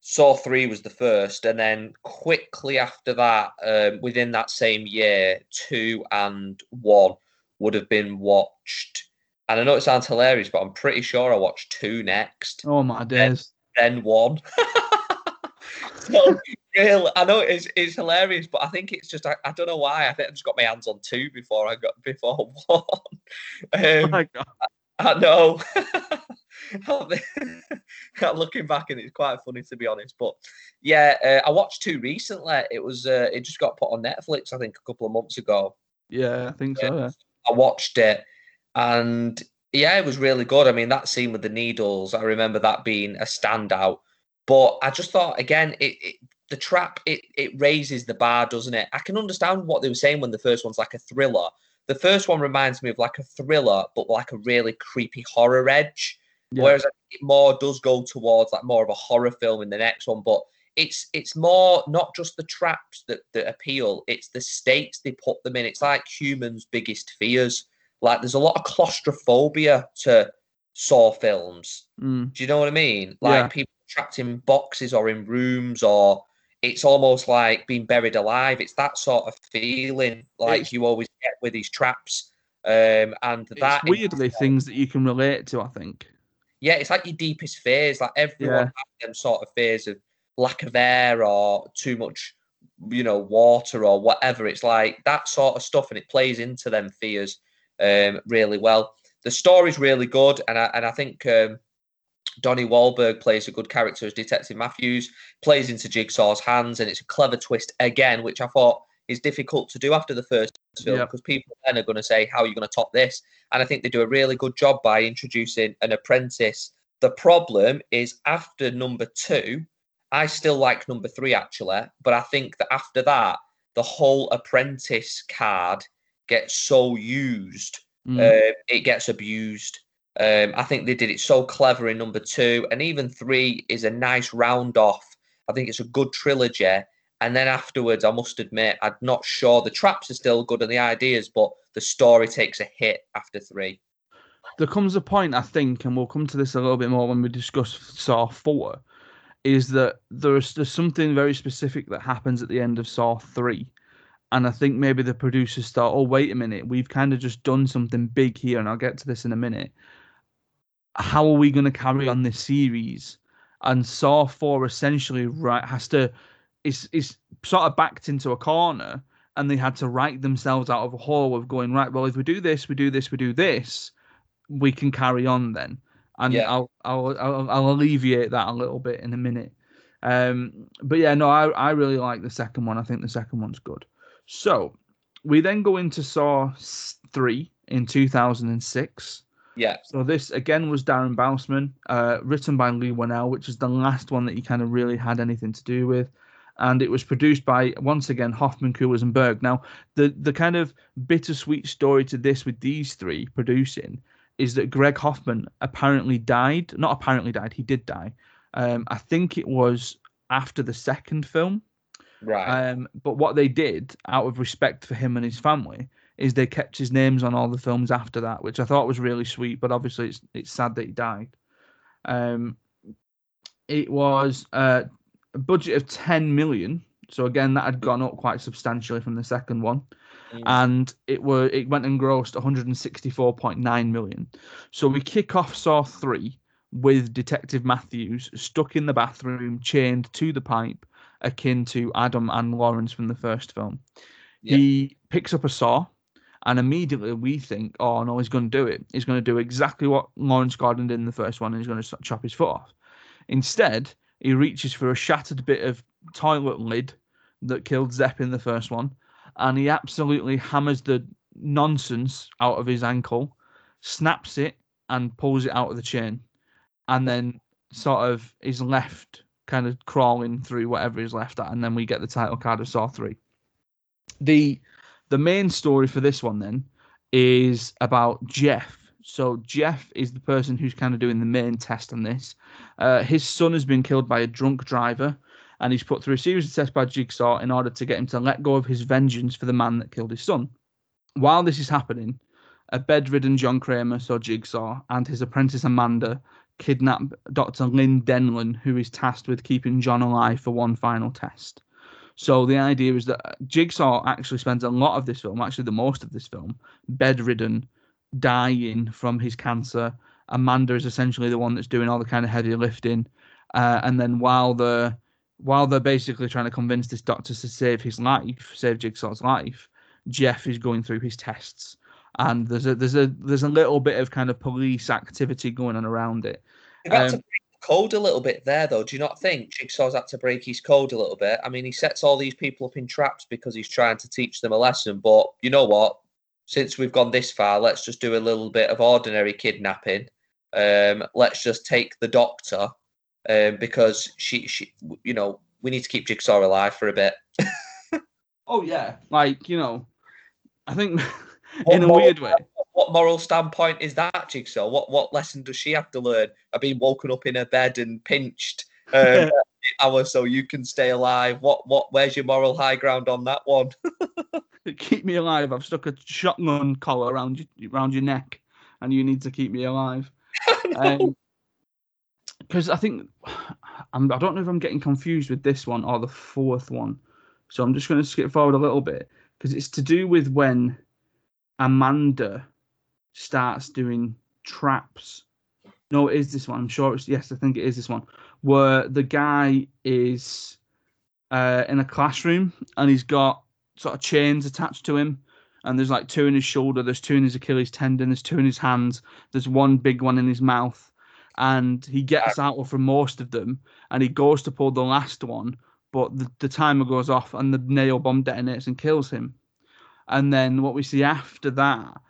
Saw 3 was the first, and then quickly after that, um, within that same year, 2 and 1 would have been watched. And I know it sounds hilarious, but I'm pretty sure I watched 2 next. Oh my days. Then, then 1. so I know it's it's hilarious, but I think it's just I, I don't know why. I think I just got my hands on two before I got before one. Um, oh my God. I, I know. looking back and it's quite funny to be honest. But yeah, uh, I watched two recently. It was uh, it just got put on Netflix, I think, a couple of months ago. Yeah, I think so. Yeah. I watched it, and yeah, it was really good. I mean, that scene with the needles, I remember that being a standout. But I just thought again, it, it the trap it it raises the bar, doesn't it? I can understand what they were saying when the first one's like a thriller. The first one reminds me of like a thriller, but like a really creepy horror edge. Yeah. Whereas it more does go towards like more of a horror film in the next one, but it's it's more not just the traps that, that appeal, it's the states they put them in. It's like humans' biggest fears. Like there's a lot of claustrophobia to Saw films. Mm. Do you know what I mean? Like yeah. people trapped in boxes or in rooms or it's almost like being buried alive. It's that sort of feeling like it's, you always get with these traps. Um, and that weirdly is, things that you can relate to, I think. Yeah, it's like your deepest fears. Like everyone yeah. has them sort of fears of lack of air or too much, you know, water or whatever. It's like that sort of stuff, and it plays into them fears um, really well. The story's really good, and I and I think um, Donnie Wahlberg plays a good character as Detective Matthews, plays into Jigsaw's hands, and it's a clever twist again, which I thought is difficult to do after the first film because yep. people then are going to say, How are you going to top this? And I think they do a really good job by introducing an apprentice. The problem is after number two, I still like number three actually, but I think that after that, the whole apprentice card gets so used, Mm. uh, it gets abused. Um, I think they did it so clever in number two, and even three is a nice round off. I think it's a good trilogy. And then afterwards, I must admit, I'm not sure the traps are still good and the ideas, but the story takes a hit after three. there comes a point I think, and we'll come to this a little bit more when we discuss Saw Four, is that there's there's something very specific that happens at the end of Saw Three, and I think maybe the producers thought, oh wait a minute, we've kind of just done something big here, and I'll get to this in a minute. How are we going to carry on this series? And Saw Four essentially right has to is is sort of backed into a corner, and they had to write themselves out of a hole of going right. Well, if we do this, we do this, we do this we can carry on then. And Yeah. I'll, I'll I'll I'll alleviate that a little bit in a minute. Um, but yeah, no, I I really like the second one. I think the second one's good. So we then go into Saw three in 2006. Yeah, So this again was Darren Bousman, uh, written by Leigh Whannell, which is the last one that he kind of really had anything to do with, and it was produced by once again Hoffman, Koules, and Burg. Now the the kind of bittersweet story to this with these three producing is that Gregg Hoffman apparently died. Not apparently died. He did die. Um, I think it was after the second film. right. Um, but what they did, out of respect for him and his family, is they kept his names on all the films after that, which I thought was really sweet. But obviously, it's it's sad that he died. Um, it was uh, a budget of ten million, so again that had gone up quite substantially from the second one, Mm. and it were it went and grossed one hundred and sixty four point nine million. So we kick off Saw three with Detective Matthews stuck in the bathroom, chained to the pipe, akin to Adam and Lawrence from the first film. Yeah. He picks up a saw, and immediately we think, oh no, he's going to do it. He's going to do exactly what Lawrence Gordon did in the first one, and he's going to chop his foot off. Instead, he reaches for a shattered bit of toilet lid that killed Zepp in the first one, and he absolutely hammers the nonsense out of his ankle, snaps it, and pulls it out of the chain, and then sort of is left kind of crawling through whatever is left at, and then we get the title card of Saw Three. The the main story for this one then is about Jeff. So Jeff is the person who's kind of doing the main test on this. Uh, his son has been killed by a drunk driver, and he's put through a series of tests by Jigsaw in order to get him to let go of his vengeance for the man that killed his son. While this is happening, a bedridden John Kramer, so Jigsaw, and his apprentice Amanda kidnap Dr. Lynn Denlon, who is tasked with keeping John alive for one final test. So the idea is that Jigsaw actually spends a lot of this film, actually the most of this film, bedridden, dying from his cancer. Amanda is essentially the one that's doing all the kind of heavy lifting, uh, and then while the while they're basically trying to convince this doctor to save his life, save Jigsaw's life, Jeff is going through his tests, and there's a there's a there's a little bit of kind of police activity going on around it. They've had to um, code a little bit there, though. Do you not think Jigsaw's had to break his code a little bit? I mean, he sets all these people up in traps because he's trying to teach them a lesson. But you know what? Since we've gone this far, let's just do a little bit of ordinary kidnapping. Um, let's just take the doctor um, because she, she, you know, we need to keep Jigsaw alive for a bit. Oh yeah, like you know, I think in a weird way. What moral standpoint is that, Jigsaw? What what lesson does she have to learn? I've been woken up in her bed and pinched. Um, hour so you can stay alive. What what? Where's your moral high ground on that one? keep me alive. I've stuck a shotgun collar around you, around your neck, and you need to keep me alive. Because I think I'm, I don't know if I'm getting confused with this one or the fourth one, so I'm just going to skip forward a little bit because it's to do with when Amanda starts doing traps. No, it is this one. I'm sure it's yes. I think it is this one where the guy is uh, in a classroom and he's got sort of chains attached to him. And there's like two in his shoulder, there's two in his Achilles tendon, there's two in his hands, there's one big one in his mouth. And he gets out from most of them and he goes to pull the last one, but the, the timer goes off and the nail bomb detonates and kills him. And then what we see after that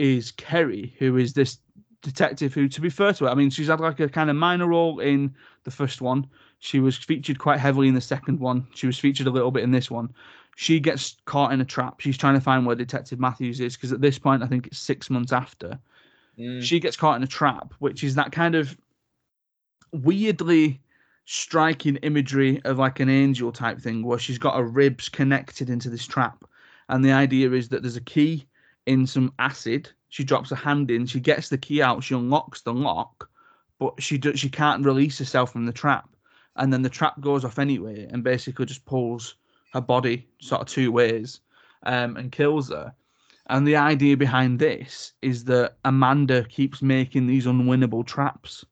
is Kerry, who is this detective who, to be fair to her, I mean, she's had like a kind of minor role in the first one. She was featured quite heavily in the second one. She was featured a little bit in this one. She gets caught in a trap. She's trying to find where Detective Matthews is because at this point, I think it's six months after. Mm. She gets caught in a trap, which is that kind of weirdly striking imagery of like an angel type thing where she's got her ribs connected into this trap. And the idea is that there's a key in some acid. She drops her hand in, she gets the key out, she unlocks the lock, but she do, she can't release herself from the trap. And then the trap goes off anyway and basically just pulls her body sort of two ways um, and kills her. And the idea behind this is that Amanda keeps making these unwinnable traps.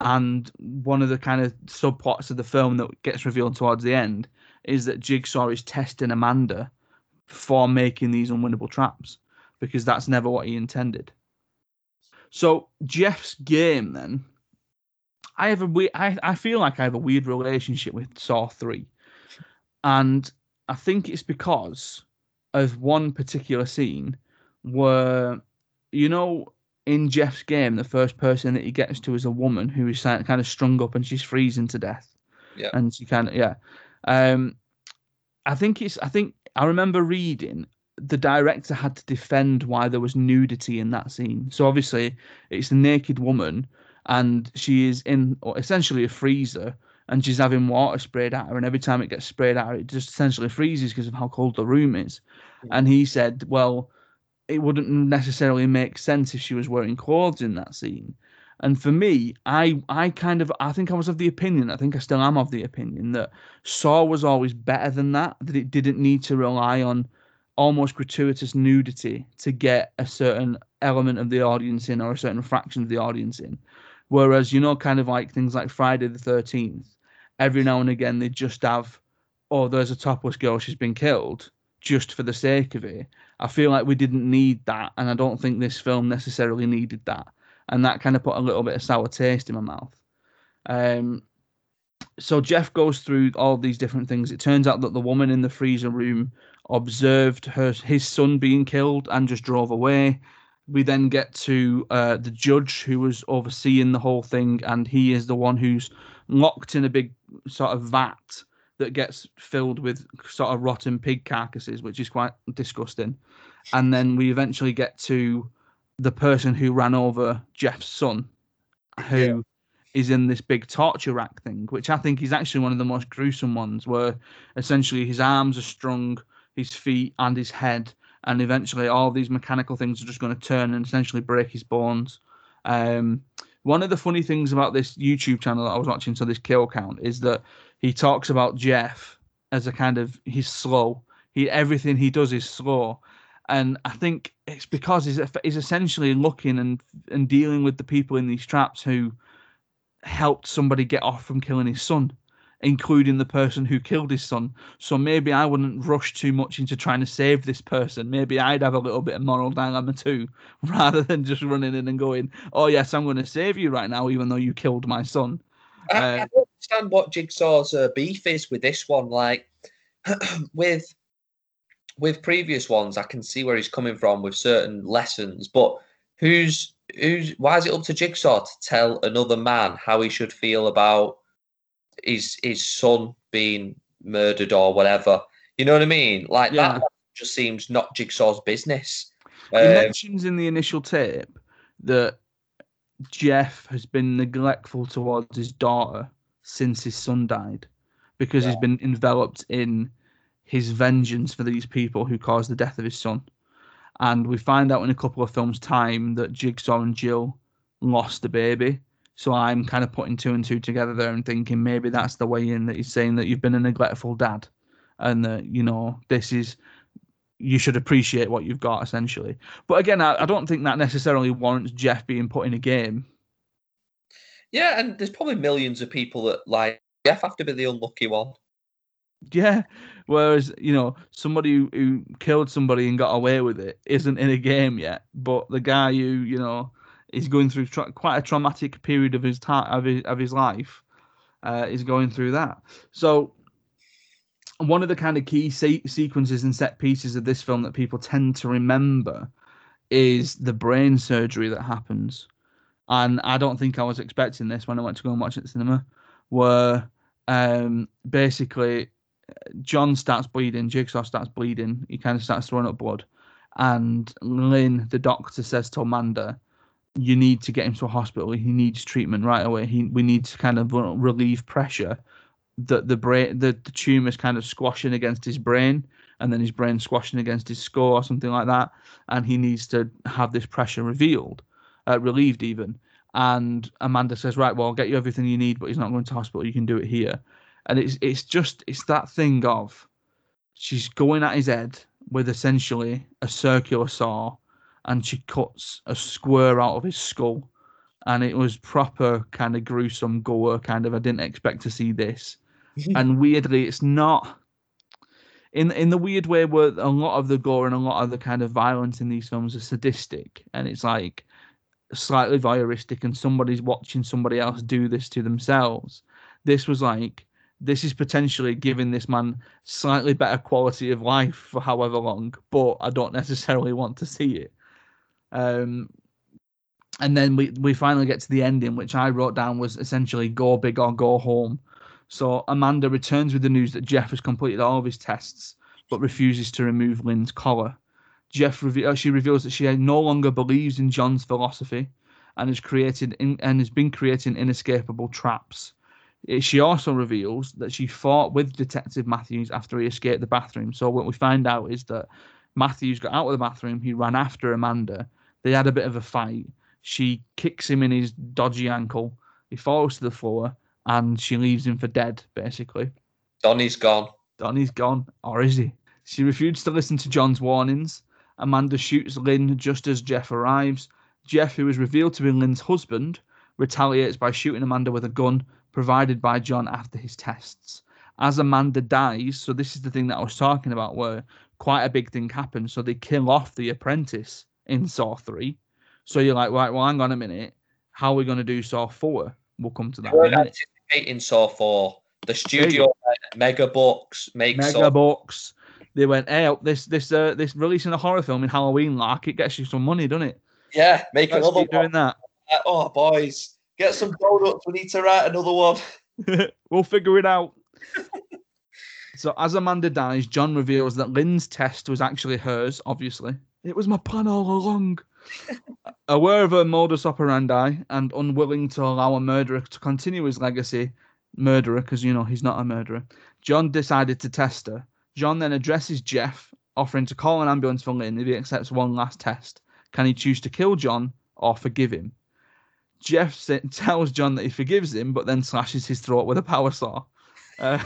And one of the kind of subplots of the film that gets revealed towards the end is that Jigsaw is testing Amanda for making these unwinnable traps because that's never what he intended. So Jeff's game then, I have a we I, I feel like I have a weird relationship with Saw 3. And I think it's because of one particular scene where you know in Jeff's game, the first person that he gets to is a woman who is kind of strung up and she's freezing to death. Yeah. And she kind of yeah. Um, I think it's I think I remember reading the director had to defend why there was nudity in that scene. So obviously it's a naked woman and she is in essentially a freezer and she's having water sprayed at her and every time it gets sprayed at her it just essentially freezes because of how cold the room is. And he said, well, it wouldn't necessarily make sense if she was wearing clothes in that scene. And for me, I I kind of I think I was of the opinion, I think I still am of the opinion that Saw was always better than that, that it didn't need to rely on almost gratuitous nudity to get a certain element of the audience in or a certain fraction of the audience in. Whereas, you know, kind of like things like Friday the 13th, every now and again they just have, oh, there's a topless girl, she's been killed, just for the sake of it. I feel like we didn't need that, and I don't think this film necessarily needed that. And that kind of put a little bit of sour taste in my mouth. Um, so Jeff goes through all these different things. It turns out that the woman in the freezer room observed her his son being killed and just drove away. We then get to uh, the judge who was overseeing the whole thing, and he is the one who's locked in a big sort of vat that gets filled with sort of rotten pig carcasses, which is quite disgusting. And then we eventually get to the person who ran over Jeff's son, who is in this big torture rack thing, which I think is actually one of the most gruesome ones, where essentially his arms are strung, his feet and his head, and eventually all these mechanical things are just going to turn and essentially break his bones. Um, one of the funny things about this YouTube channel that I was watching, so this kill count, is that he talks about Jeff as a kind of he's slow. He everything he does is slow, and I think it's because he's he's essentially looking and and dealing with the people in these traps who helped somebody get off from killing his son, including the person who killed his son. So maybe I wouldn't rush too much into trying to save this person. Maybe I'd have a little bit of moral dilemma too, rather than just running in and going, "Oh yes, I'm going to save you right now, even though you killed my son." I, I Uh, don't understand what Jigsaw's uh, beef is with this one. Like with with previous ones, I can see where he's coming from with certain lessons, but who's who's why is it up to Jigsaw to tell another man how he should feel about his his son being murdered or whatever? You know what I mean? Like Yeah. that just seems not Jigsaw's business. He Um, mentions in the initial tape that Jeff has been neglectful towards his daughter since his son died because he's been enveloped in his vengeance for these people who caused the death of his son. And we find out in a couple of films' time that Jigsaw and Jill lost a baby. So I'm kind of putting two and two together there and thinking maybe that's the way in that he's saying that you've been a neglectful dad and that, you know, this is you should appreciate what you've got essentially. But again, I, I don't think that necessarily warrants Jeff being put in a game. yeah, and there's probably millions of people that like Jeff have to be the unlucky one. Yeah. Whereas, you know, somebody who, who killed somebody and got away with it isn't in a game yet. But the guy who, you know, is going through tra- quite a traumatic period of his time of his, of his life uh, is going through that. So one of the kind of key se- sequences and set pieces of this film that people tend to remember is the brain surgery that happens. And I don't think I was expecting this when I went to go and watch it at cinema, where um, basically, John starts bleeding. Jigsaw starts bleeding. He kind of starts throwing up blood, and Lynn, the doctor, says to Amanda, "You need to get him to a hospital. He needs treatment right away. He we need to kind of relieve pressure." That the brain, the, the tumor's kind of squashing against his brain, and then his brain squashing against his skull or something like that, and he needs to have this pressure revealed, uh, relieved even. And Amanda says, "Right, well, I'll get you everything you need, but he's not going to hospital. You can do it here." And it's it's just it's that thing of she's going at his head with essentially a circular saw, and she cuts a square out of his skull, and it was proper kind of gruesome gore. Kind of, I didn't expect to see this, and weirdly, it's not in in the weird way where a lot of the gore and a lot of the kind of violence in these films are sadistic, and it's like slightly voyeuristic, and somebody's watching somebody else do this to themselves. This was like this is potentially giving this man slightly better quality of life for however long, but I don't necessarily want to see it. Um, and then we we finally get to the ending, which I wrote down was essentially go big or go home. So Amanda returns with the news that Jeff has completed all of his tests, but refuses to remove Lynn's collar. Jeff reve- uh, she reveals that she no longer believes in John's philosophy, and has created in, and has been creating inescapable traps. She also reveals that she fought with Detective Matthews after he escaped the bathroom. So what we find out is that Matthews got out of the bathroom. He ran after Amanda. They had a bit of a fight. She kicks him in his dodgy ankle. He falls to the floor, and she leaves him for dead, basically. Donnie's gone. Donnie's gone, or is he? She refuses to listen to John's warnings. Amanda shoots Lynn just as Jeff arrives. Jeff, who is revealed to be Lynn's husband, retaliates by shooting Amanda with a gun provided by John after his tests. As Amanda dies, so this is the thing that I was talking about, where quite a big thing happens. So they kill off the apprentice in Saw 3. So you're like, right, well, hang on a minute. How are we going to do Saw 4? We'll come to that. We're in anticipating Saw 4. The studio Mega Bucks makes Mega Saw Bucks. They went, hey, this this uh, this releasing a horror film in Halloween, like it gets you some money, doesn't it? Yeah, make Let's another keep doing that. Oh, boys, get some donuts. We need to write another one. we'll figure it out. so as Amanda dies, John reveals that Lynn's test was actually hers, obviously. It was my plan all along. Aware of her modus operandi and unwilling to allow a murderer to continue his legacy, murderer, because you know he's not a murderer, John decided to test her. John then addresses Jeff, offering to call an ambulance for Lynn if he accepts one last test. Can he choose to kill John or forgive him? Jeff tells John that he forgives him, but then slashes his throat with a power saw. Uh,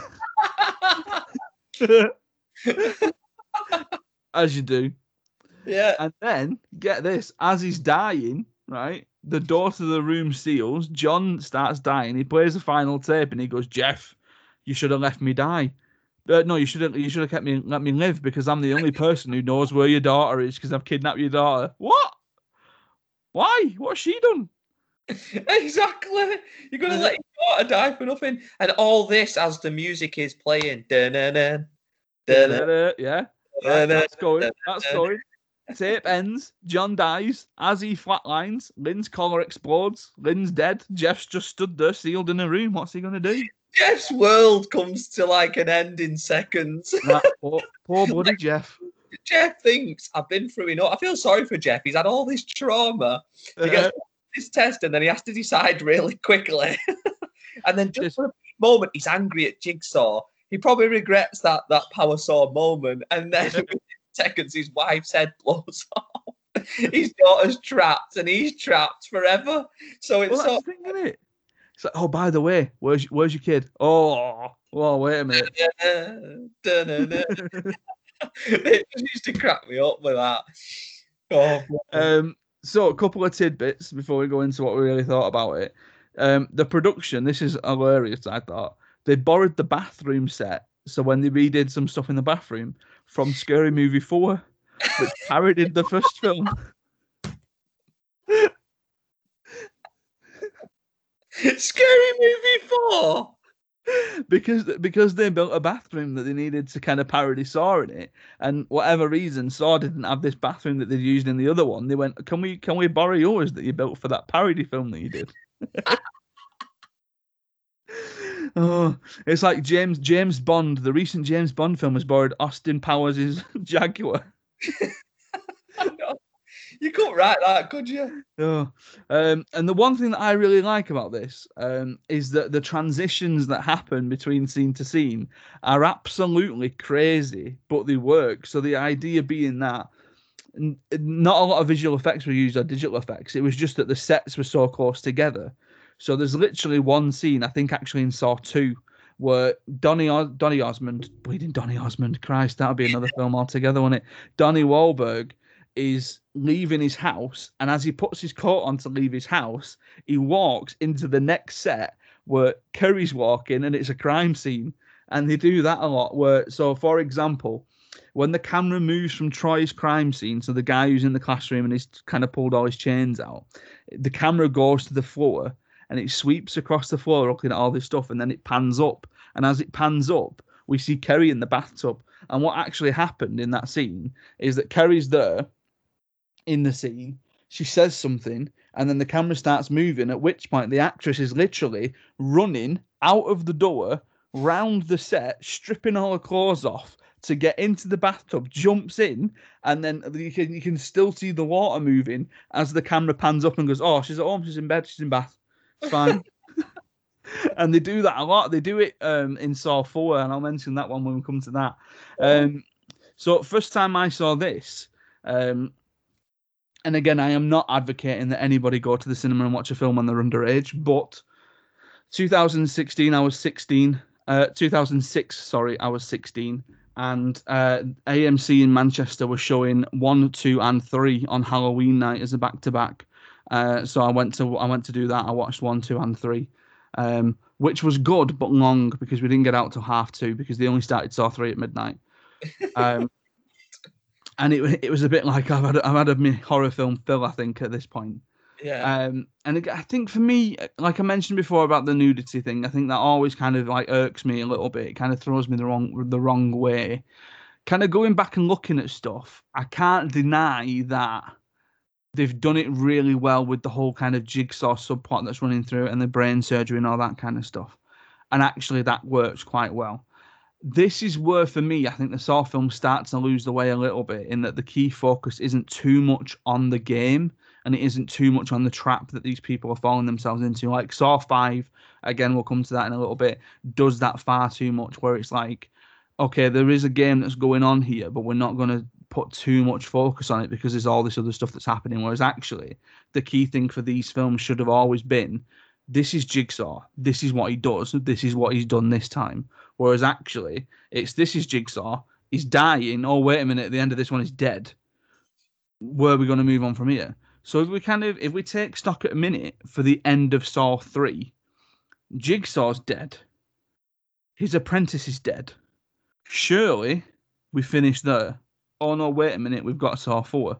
as you do. Yeah. And then, get this, as he's dying, right, the door to the room seals. John starts dying. He plays the final tape and he goes, Jeff, you should have left me die. Uh, no, you should have. You should have kept me, let me live because I'm the only person who knows where your daughter is because I've kidnapped your daughter. What? Why? What's she done? Exactly. You're gonna let your daughter die for nothing, and all this as the music is playing. Dun-dun-dun, dun-dun, Yeah, that's going. That's going. Tape ends. John dies. As he flatlines, Lynn's collar explodes. Lynn's dead. Jeff's just stood there, sealed in a room. What's he gonna do? Jeff's world comes to like an end in seconds. That poor, poor bloody Jeff. Jeff thinks I've been through enough. I feel sorry for Jeff. He's had all this trauma. He gets uh-huh. this test and then he has to decide really quickly. and then just for a moment, he's angry at Jigsaw. He probably regrets that that power saw moment. And then seconds, his wife's head blows off. his daughter's trapped and he's trapped forever. So it's Well, that's the thing, isn't it? It's like, oh, by the way, where's where's your kid? Oh, well, wait a minute. it just used to crack me up with that. Oh, Um, so a couple of tidbits before we go into what we really thought about it. Um, the production, this is hilarious. I thought they borrowed the bathroom set, so when they redid some stuff in the bathroom from Scary Movie Four, which parodied the first film. Scary Movie 4. because because they built a bathroom that they needed to kind of parody Saw in it, and whatever reason Saw didn't have this bathroom that they'd used in the other one. They went, "Can we can we borrow yours that you built for that parody film that you did?" Oh, it's like James James Bond. The recent James Bond film has borrowed Austin Powers' Jaguar. you couldn't write that, could you? Oh. Um, and the one thing that I really like about this um, is that the transitions that happen between scene to scene are absolutely crazy, but they work. So the idea being that not a lot of visual effects were used or digital effects. It was just that the sets were so close together. So there's literally one scene, I think actually in Saw 2, where Donny, Donny Osmond, bleeding Donny Osmond, Christ, that would be another film altogether, wouldn't it? Donnie Wahlberg is leaving his house, and as he puts his coat on to leave his house, he walks into the next set where Kerry's walking, and it's a crime scene. And they do that a lot. Where, so for example, when the camera moves from Troy's crime scene, so the guy who's in the classroom and he's kind of pulled all his chains out, the camera goes to the floor and it sweeps across the floor looking at all this stuff, and then it pans up. And as it pans up, we see Kerry in the bathtub. And what actually happened in that scene is that Kerry's there in the scene. She says something, and then the camera starts moving. At which point, the actress is literally running out of the door, round the set, stripping all her clothes off to get into the bathtub, jumps in, and then you can you can still see the water moving as the camera pans up and goes, "Oh, she's at home. She's in bed. She's in bath. It's fine." and they do that a lot. They do it um, in Saw Four, and I'll mention that one when we come to that. Um, so first time I saw this, um, and again, I am not advocating that anybody go to the cinema and watch a film when they're underage, but 2016, I was 16. Uh, 2006, sorry, I was 16, and uh, AMC in Manchester was showing one, two, and three on Halloween night as a back to back. So I went to I went to do that. I watched one, two, and three, um, which was good but long because we didn't get out till half two because they only started Saw three at midnight. Um, and it it was a bit like I've had I've had a horror film fill I think at this point. Yeah. Um, and I think for me, like I mentioned before about the nudity thing, I think that always kind of like irks me a little bit. It kind of throws me the wrong the wrong way. Kind of going back and looking at stuff, I can't deny that they've done it really well with the whole kind of jigsaw subplot that's running through and the brain surgery and all that kind of stuff. And actually, that works quite well. This is where, for me, I think the Saw film starts to lose the way a little bit in that the key focus isn't too much on the game and it isn't too much on the trap that these people are falling themselves into. Like Saw 5, again, we'll come to that in a little bit, does that far too much where it's like, okay, there is a game that's going on here, but we're not going to put too much focus on it because there's all this other stuff that's happening. Whereas actually, the key thing for these films should have always been this is Jigsaw. This is what he does. This is what he's done this time. Whereas actually, it's this is Jigsaw. He's dying. Oh, wait a minute. At the end of this one, he's dead. Where are we going to move on from here? So if we kind of if we take stock at a minute for the end of Saw three, Jigsaw's dead. His apprentice is dead. Surely we finish there. Oh no, wait a minute, we've got to our four.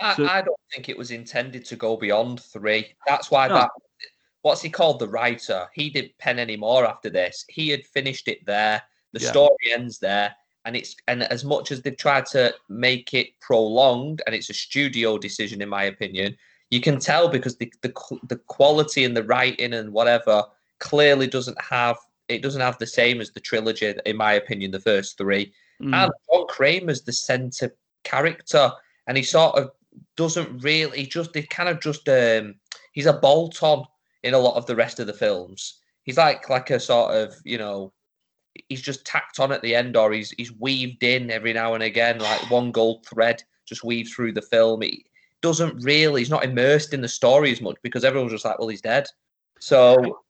I, So- I don't think it was intended to go beyond three. That's why No. that what's he called the writer? He didn't pen any more after this. He had finished it there. The Yeah. story ends there. And it's and as much as they've tried to make it prolonged, and it's a studio decision in my opinion, you can tell because the the, the quality and the writing and whatever clearly doesn't have it doesn't have the same as the trilogy in my opinion the first three Mm. and John Kramer's the center character, and he sort of doesn't really. He just, they kind of just, um, he's a bolt on in a lot of the rest of the films. He's like like a sort of, you know, he's just tacked on at the end, or he's he's weaved in every now and again, like one gold thread just weaves through the film. He doesn't really, he's not immersed in the story as much because everyone's just like, well, he's dead. So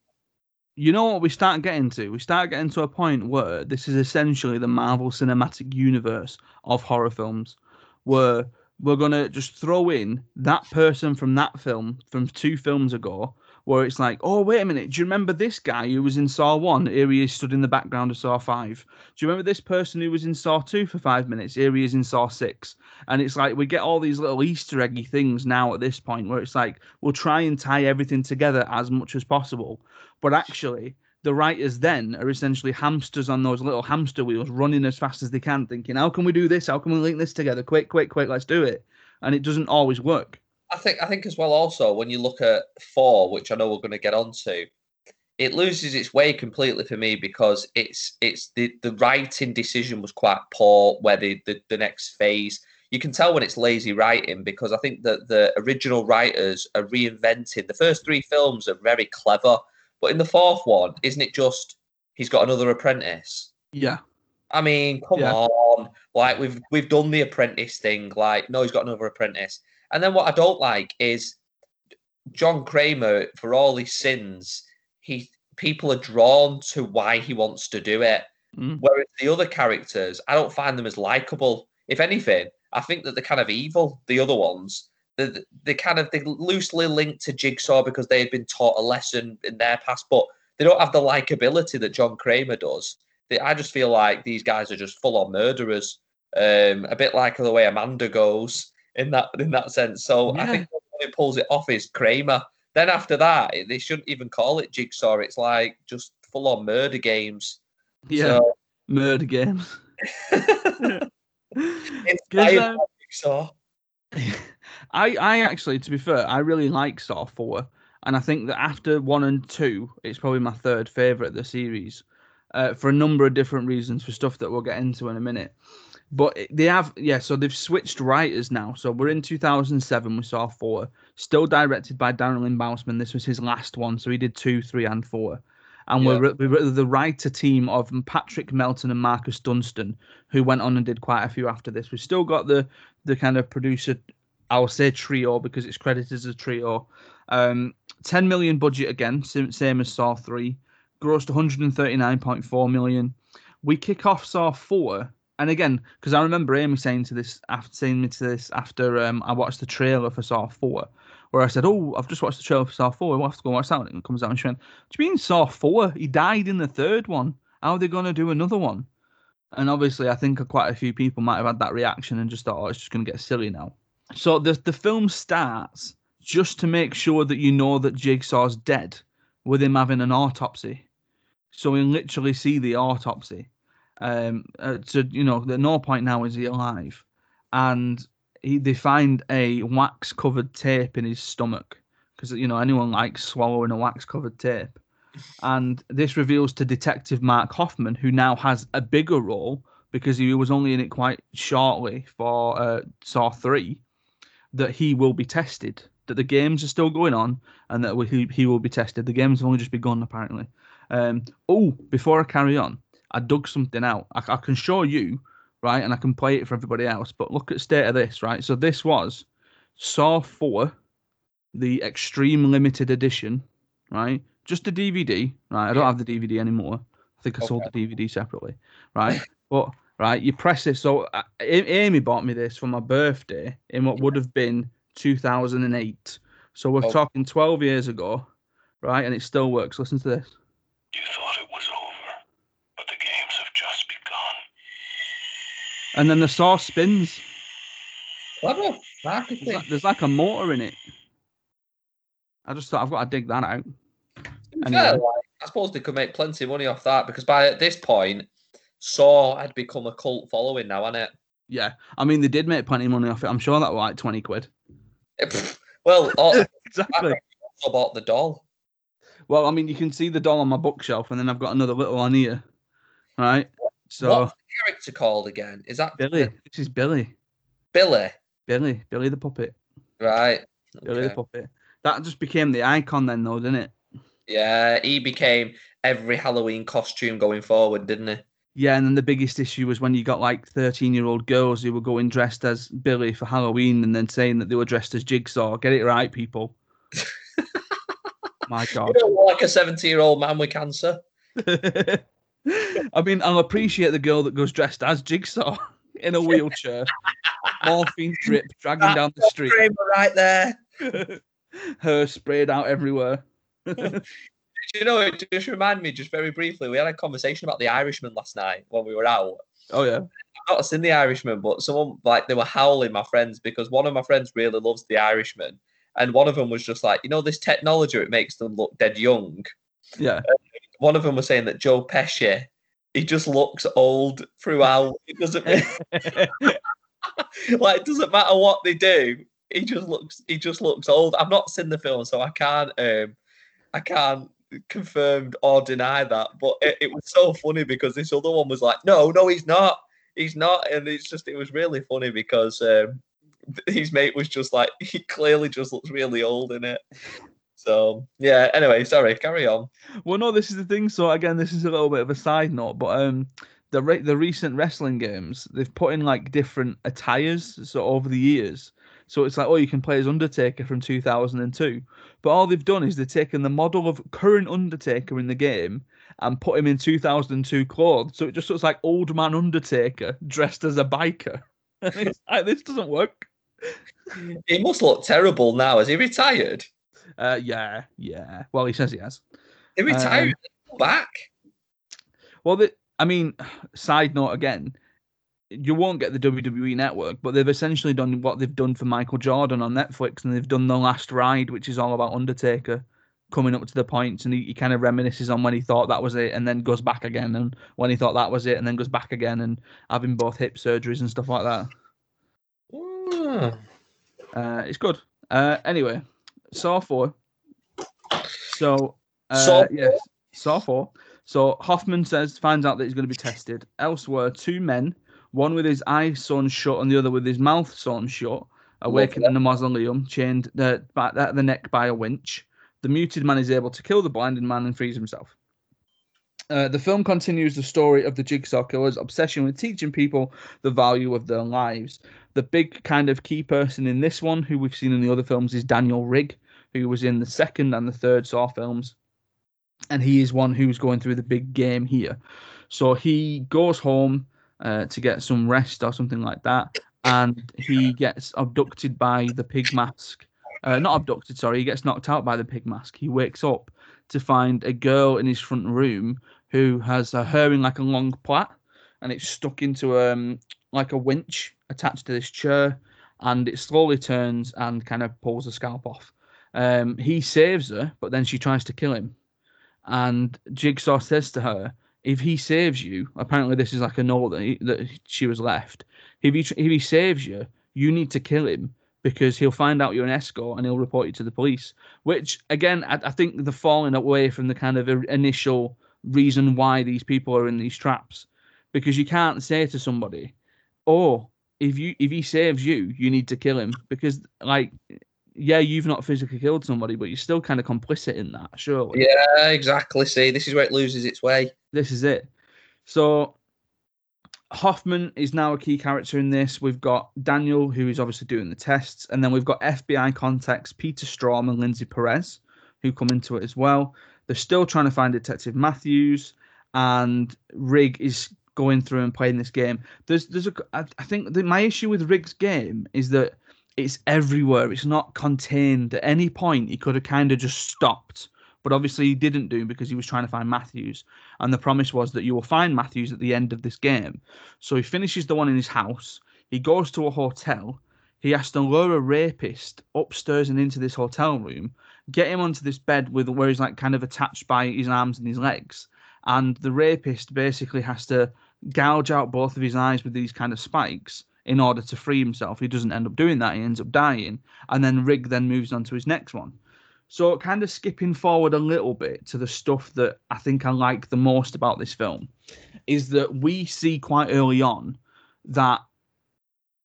you know what we start getting to? We start getting to a point where this is essentially the Marvel Cinematic Universe of horror films, where we're gonna just throw in that person from that film from two films ago, where it's like, oh wait a minute, do you remember this guy who was in Saw One? Here he is stood in the background of Saw Five. Do you remember this person who was in Saw Two for five minutes? Here he is in Saw Six. And it's like we get all these little Easter eggy things now at this point, where it's like we'll try and tie everything together as much as possible but actually the writers then are essentially hamsters on those little hamster wheels running as fast as they can thinking how can we do this how can we link this together quick quick quick let's do it and it doesn't always work I think I think as well also when you look at four, which I know we're going to get onto, it loses its way completely for me because it's it's the the writing decision was quite poor. Where the the, the next phase, you can tell when it's lazy writing because I think that the original writers are reinventing. The first three films are very clever, but in the fourth one, isn't it just he's got another apprentice? Yeah. I mean, come Yeah. on. Like we've we've done the apprentice thing. Like, no, he's got another apprentice. And then what I don't like is John Kramer, for all his sins, he people are drawn to why he wants to do it. Mm. Whereas the other characters, I don't find them as likable. If anything, I think that they're kind of evil, the other ones. They they kind of they loosely linked to Jigsaw because they had been taught a lesson in their past, but they don't have the likability that John Kramer does. They, I just feel like these guys are just full on murderers. Um, a bit like the way Amanda goes in that in that sense. So I think it pulls it off is Kramer. Then after that, they shouldn't even call it Jigsaw. It's like just full on murder games. Yeah. So, Murder games. inspired um, Jigsaw. I, I actually, to be fair, I really like Saw 4. And I think that after 1 and 2, it's probably my third favourite of the series uh, for a number of different reasons, for stuff that we'll get into in a minute. But they have, yeah, so they've switched writers now. So we're in 2007, we saw 4, still directed by Darren Lynn Bousman. This was his last one. So he did 2, 3, and 4. And we're, we're the writer team of Patrick Melton and Marcus Dunstan, who went on and did quite a few after this. We've still got the the kind of producer I'll say trio because it's credited as a trio. Um, 10 million budget again, same, same as Saw 3. Grossed 139.4 million. We kick off Saw 4. And again, because I remember Amy saying to this after saying me to this after um, I watched the trailer for Saw 4, where I said, Oh, I've just watched the trailer for Saw 4. We'll have to go watch that And it comes out. And she went, Do you mean Saw 4? He died in the third one. How are they going to do another one? And obviously, I think quite a few people might have had that reaction and just thought, oh, it's just going to get silly now. So the the film starts just to make sure that you know that Jigsaw's dead, with him having an autopsy. So we literally see the autopsy. Um, uh, so you know, at no point now is he alive, and he they find a wax covered tape in his stomach because you know anyone likes swallowing a wax covered tape. And this reveals to Detective Mark Hoffman, who now has a bigger role because he was only in it quite shortly for uh, Saw 3, that he will be tested. That the games are still going on and that he, he will be tested. The games have only just begun, apparently. Um, oh, before I carry on, I dug something out. I, I can show you, right, and I can play it for everybody else. But look at state of this, right? So this was Saw 4, the Extreme Limited Edition, right? Just a DVD, right? I don't have the DVD anymore. I think I sold the DVD separately, right? but right, you press it. So uh, Amy bought me this for my birthday in what would have been 2008. So we're Oh. talking 12 years ago, right? And it still works. Listen to this. You thought it was over, but the games have just begun. And then the saw spins. Clever There's like, there's like a motor in it. I just thought I've got to dig that out. Anyway. fair, like, I suppose they could make plenty of money off that because by this point, Saw had become a cult following now, hadn't it? Yeah, I mean they did make plenty of money off it. I'm sure that was like 20 quid. well, oh, Exactly. I bought the doll. Well, I mean you can see the doll on my bookshelf, and then I've got another little one here, right? So What's the character called again? Is that Billy, this is Billy, Billy? Billy, Billy the puppet, Right. Billy the puppet. That just became the icon then, though, didn't it? Yeah, he became every Halloween costume going forward, didn't he? Yeah, and then the biggest issue was when you got like 13 year old girls who were going dressed as Billy for Halloween and then saying that they were dressed as Jigsaw. Get it right, people. My God. You don't look like a 70 year old man with cancer. I mean, I'll appreciate the girl that goes dressed as Jigsaw in a wheelchair, morphine drip dragging down the street, right there. her sprayed out everywhere. You know, it just reminded me, just very briefly, we had a conversation about the Irishman last night when we were out. Oh yeah, I've not seen the Irishman, but someone like they were howling, my friends, because one of my friends really loves the Irishman. And one of them was just like, you know, this technology, it makes them look dead young. yeah. One of them was saying that Joe Pesci, he just looks old throughout. It doesn't like it doesn't matter what they do. He just looks he just looks old. I've not seen the film, so I can't um I can't confirmed or deny that. But it, it was so funny because this other one was like, no, no, he's not. He's not. And it's just, it was really funny because um, his mate was just like, he clearly just looks really old in it. So yeah. Anyway, sorry. Carry on. Well, no, this is the thing. So again, this is a little bit of a side note, but um, the re- the recent wrestling games they've put in like different attires so over the years. So it's like, oh, you can play as Undertaker from 2002, but all they've done is they've taken the model of current Undertaker in the game and put him in 2002 clothes. So it just looks like old man Undertaker dressed as a biker. And it's like this doesn't work. He must look terrible now. Is he retired? Uh, yeah, yeah. Well, he says he has. He retired. Um, back. Well, the, I mean, side note again, you won't get the WWE network, but they've essentially done what they've done for Michael Jordan on Netflix, and they've done The Last Ride, which is all about Undertaker coming up to the points, and he, he kind of reminisces on when he thought that was it, and then goes back again, and when he thought that was it, and then goes back again, and having both hip surgeries and stuff like that. Hmm. Uh, it's good. Uh, anyway, Saw four. So, uh, Saw yes, Saw four. So Hoffman says finds out that he's going to be tested. Elsewhere, two men, one with his eyes sewn shut and the other with his mouth sewn shut, awaken in the mausoleum, chained uh, by, at the neck by a winch. The muted man is able to kill the blinded man and frees himself. Uh, the film continues the story of the Jigsaw Killer's obsession with teaching people the value of their lives. The big kind of key person in this one, who we've seen in the other films, is Daniel Rigg, who was in the second and the third Saw films. And he is one who's going through the big game here. So he goes home uh, to get some rest or something like that. And he gets abducted by the pig mask. Uh, not abducted, sorry. He gets knocked out by the pig mask. He wakes up to find a girl in his front room who has her hair in like a long plait and it's stuck into um like a winch attached to this chair and it slowly turns and kind of pulls the scalp off. Um, he saves her, but then she tries to kill him. And Jigsaw says to her, if he saves you, apparently this is like a note that, he, that she was left. If he, if he saves you, you need to kill him because he'll find out you're an escort and he'll report you to the police. Which, again, I, I think the falling away from the kind of initial reason why these people are in these traps. Because you can't say to somebody, oh, if you if he saves you, you need to kill him because like yeah, you've not physically killed somebody, but you're still kind of complicit in that, surely. Yeah, exactly. See, this is where it loses its way. This is it. So Hoffman is now a key character in this. We've got Daniel, who is obviously doing the tests, and then we've got FBI contacts Peter Strom and Lindsay Perez, who come into it as well. They're still trying to find Detective Matthews, and Rigg is going through and playing this game. There's, there's a, I, think that my issue with Rigg's game is that it's everywhere. It's not contained. At any point, he could have kind of just stopped, but obviously he didn't do because he was trying to find Matthews. And the promise was that you will find Matthews at the end of this game. So he finishes the one in his house. He goes to a hotel. He has to lure a rapist upstairs and into this hotel room, get him onto this bed with where he's like kind of attached by his arms and his legs. And the rapist basically has to gouge out both of his eyes with these kind of spikes in order to free himself. He doesn't end up doing that. He ends up dying. And then Rigg then moves on to his next one. So kind of skipping forward a little bit to the stuff that I think I like the most about this film is that we see quite early on that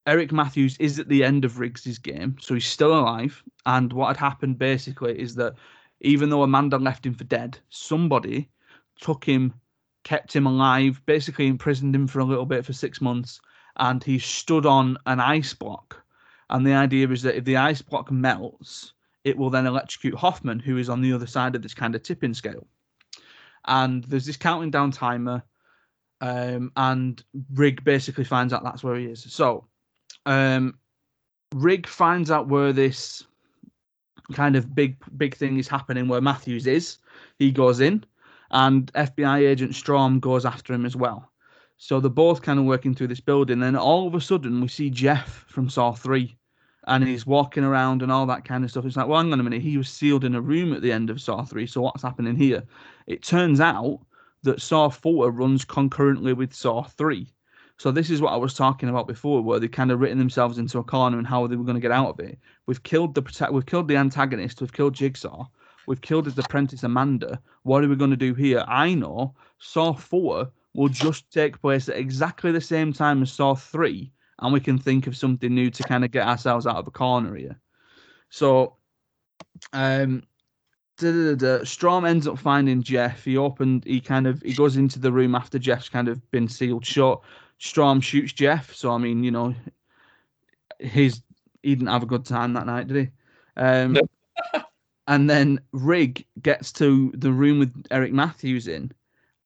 Eric Matthews is at the end of Riggs's game, so he's still alive. And what had happened basically is that even though Amanda left him for dead, somebody took him, kept him alive, basically imprisoned him for a little bit for six months, and he stood on an ice block. And the idea is that if the ice block melts, it will then electrocute Hoffman, who is on the other side of this kind of tipping scale. And there's this counting down timer, um, and Rigg basically finds out that's where he is. So, um, Rigg finds out where this kind of big big thing is happening, where Matthews is. He goes in, and FBI agent Strom goes after him as well. So they're both kind of working through this building, Then all of a sudden we see Jeff from Saw Three, and he's walking around and all that kind of stuff. It's like, well, hang on a minute, he was sealed in a room at the end of Saw Three, so what's happening here? It turns out that Saw Four runs concurrently with Saw Three. So this is what I was talking about before, where they kind of written themselves into a corner and how they were going to get out of it. We've killed the we've killed the antagonist, we've killed Jigsaw, We've killed his apprentice Amanda. What are we going to do here? I know Saw 4 will just take place at exactly the same time as Saw 3, and we can think of something new to kind of get ourselves out of a corner here. So, um, da, da, da, da. Strom ends up finding Jeff. He opened, he kind of, he goes into the room after Jeff's kind of been sealed shut. Strom shoots Jeff. So, I mean, you know, his, he didn't have a good time that night, did he? Um, No. and then Rigg gets to the room with Eric Matthews in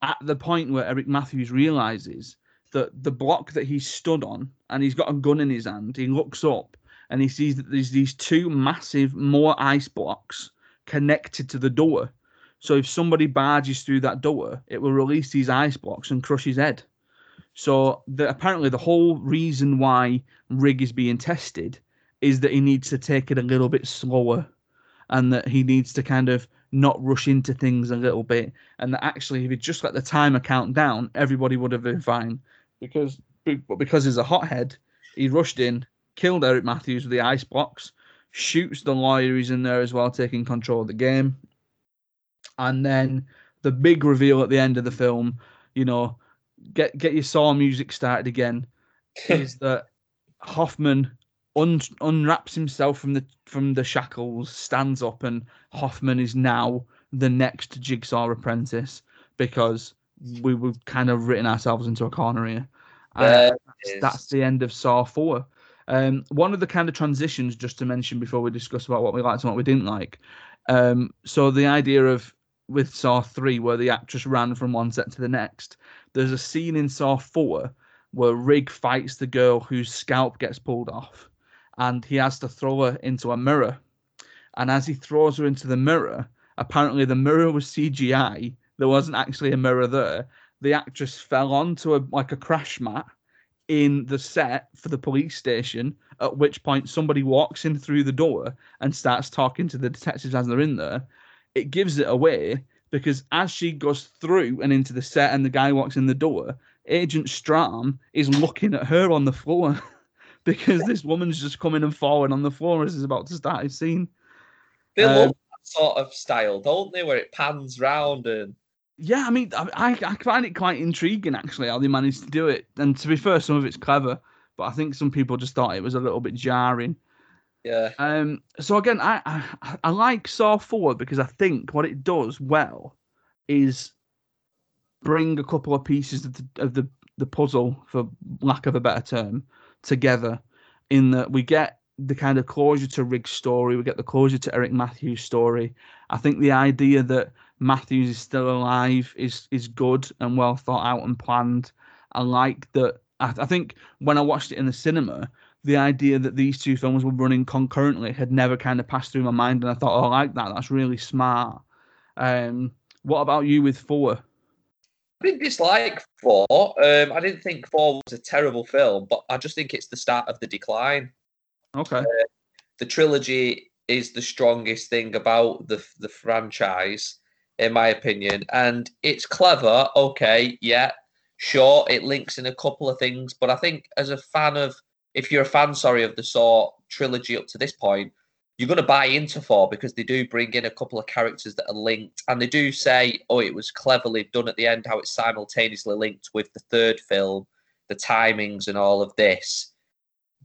at the point where Eric Matthews realizes that the block that he stood on and he's got a gun in his hand, he looks up and he sees that there's these two massive more ice blocks connected to the door. So if somebody barges through that door, it will release these ice blocks and crush his head. So the, apparently the whole reason why Rigg is being tested is that he needs to take it a little bit slower and that he needs to kind of not rush into things a little bit. And that actually if he just let the timer count down everybody would have been fine. Because but because he's a hothead he rushed in killed Eric Matthews with the ice box, shoots the lawyer who's in there as well taking control of the game. And then the big reveal at the end of the film you know get get your saw music started again is that Hoffman un- unwraps himself from the from the shackles, stands up, and Hoffman is now the next Jigsaw apprentice because we were kind of written ourselves into a corner here. Uh, that's, that's the end of Saw Four. Um, one of the kind of transitions, just to mention before we discuss about what we liked and what we didn't like. Um, so the idea of with Saw Three, where the actress ran from one set to the next, there's a scene in Saw Four where Rigg fights the girl whose scalp gets pulled off, and he has to throw her into a mirror. And as he throws her into the mirror, apparently the mirror was CGI. There wasn't actually a mirror there. The actress fell onto a like a crash mat in the set for the police station. At which point somebody walks in through the door and starts talking to the detectives as they're in there. It gives it away because as she goes through and into the set and the guy walks in the door, Agent Strom is looking at her on the floor because this woman's just coming and falling on the floor as he's about to start his scene. They Um, love that sort of style, don't they? Where it pans round and Yeah, I mean, I, I I find it quite intriguing actually how they managed to do it. And to be fair, some of it's clever, but I think some people just thought it was a little bit jarring. yeah, Um, so again, I, I I like Saw Four because I think what it does well is bring a couple of pieces of the of the, the puzzle, for lack of a better term, together. In that we get the kind of closure to Riggs' story, we get the closure to Eric Matthews' story. I think the idea that Matthews is still alive is is good and well thought out and planned. I like that. I, I think when I watched it in the cinema, the idea that these two films were running concurrently had never kind of passed through my mind, and I thought, oh, I like that. That's really smart. Um, what about you with four? I didn't dislike four. Um, I didn't think four was a terrible film, but I just think it's the start of the decline. Okay. the trilogy is the strongest thing about the the franchise, in my opinion, and it's clever. Okay, yeah, sure, it links in a couple of things, but I think as a fan of, if you're a fan, sorry, of the Saw trilogy up to this point, you're going to buy into four because they do bring in a couple of characters that are linked, and they do say, oh, it was cleverly done at the end, how it's simultaneously linked with the third film, the timings and all of this,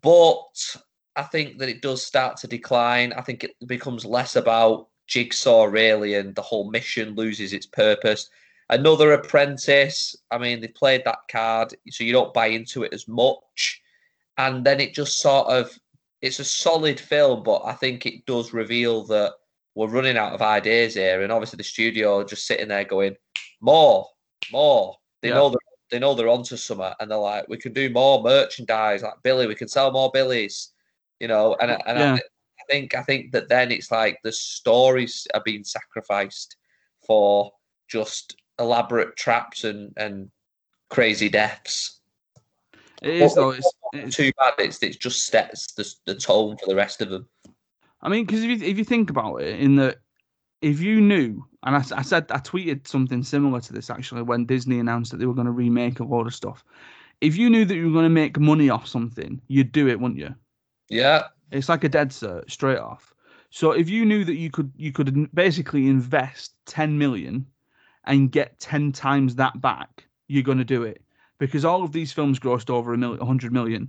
but I think that it does start to decline. I think it becomes less about Jigsaw really, and the whole mission loses its purpose. Another apprentice. I mean, they played that card, so you don't buy into it as much. And then it just sort of, it's a solid film, but I think it does reveal that we're running out of ideas here, and obviously the studio are just sitting there going, more, more. They Yeah. know that they know they're onto something, and they're like, we can do more merchandise, like Billy. We can sell more Billies you know and, I- and Yeah. I, I think i think that then it's like the stories are being sacrificed for just elaborate traps and and crazy deaths It is though. It's too bad it's it's just sets the, the tone for the rest of them I mean, because if you if you think about it, in that if you knew, and I, I, said I tweeted something similar to this actually when Disney announced that they were going to remake a lot of stuff. If you knew that you were going to make money off something, you'd do it, wouldn't you? yeah It's like a dead cert straight off. So if you knew that you could you could basically invest 10 million and get 10 times that back, you're going to do it because all of these films grossed over a million, 100 million.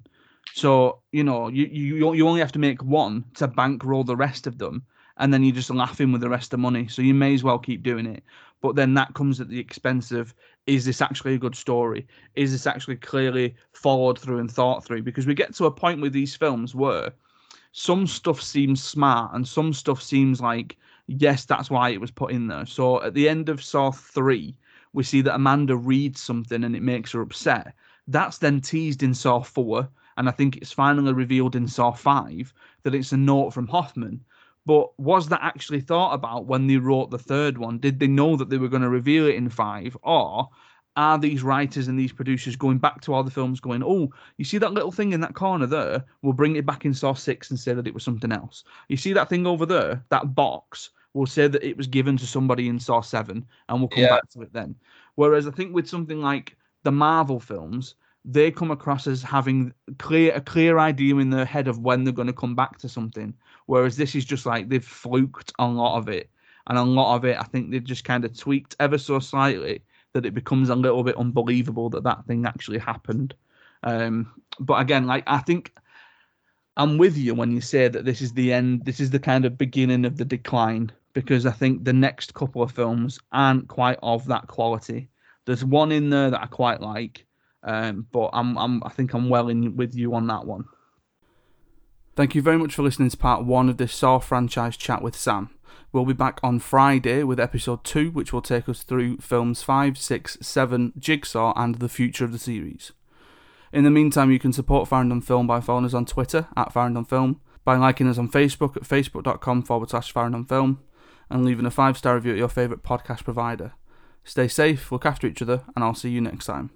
So, you know, you, you you only have to make one to bankroll the rest of them and then you're just laughing with the rest of money. So you may as well keep doing it. But then that comes at the expense of is this actually a good story? Is this actually clearly followed through and thought through? Because we get to a point with these films where some stuff seems smart and some stuff seems like yes that's why it was put in there so at the end of saw 3 we see that amanda reads something and it makes her upset that's then teased in saw 4 and i think it's finally revealed in saw 5 that it's a note from hoffman but was that actually thought about when they wrote the third one did they know that they were going to reveal it in 5 or are these writers and these producers going back to all the films going, oh, you see that little thing in that corner there? We'll bring it back in Saw 6 and say that it was something else. You see that thing over there, that box? We'll say that it was given to somebody in Saw 7 and we'll come Yeah. back to it then. Whereas I think with something like the Marvel films, they come across as having clear a clear idea in their head of when they're going to come back to something. Whereas this is just like they've fluked a lot of it. And a lot of it, I think they've just kind of tweaked ever so slightly that it becomes a little bit unbelievable that that thing actually happened. Um, but again, like I think I'm with you when you say that this is the end. This is the kind of beginning of the decline because I think the next couple of films aren't quite of that quality. There's one in there that I quite like, um, but I'm, I'm I think I'm well in with you on that one. Thank you very much for listening to part one of this Saw franchise chat with Sam. We'll be back on Friday with episode 2, which will take us through films five, six, seven, Jigsaw, and the future of the series. In the meantime, you can support Farringdon Film by following us on Twitter at Farringdon Film, by liking us on Facebook at facebook.com forward slash Film, and leaving a five star review at your favourite podcast provider. Stay safe, look after each other, and I'll see you next time.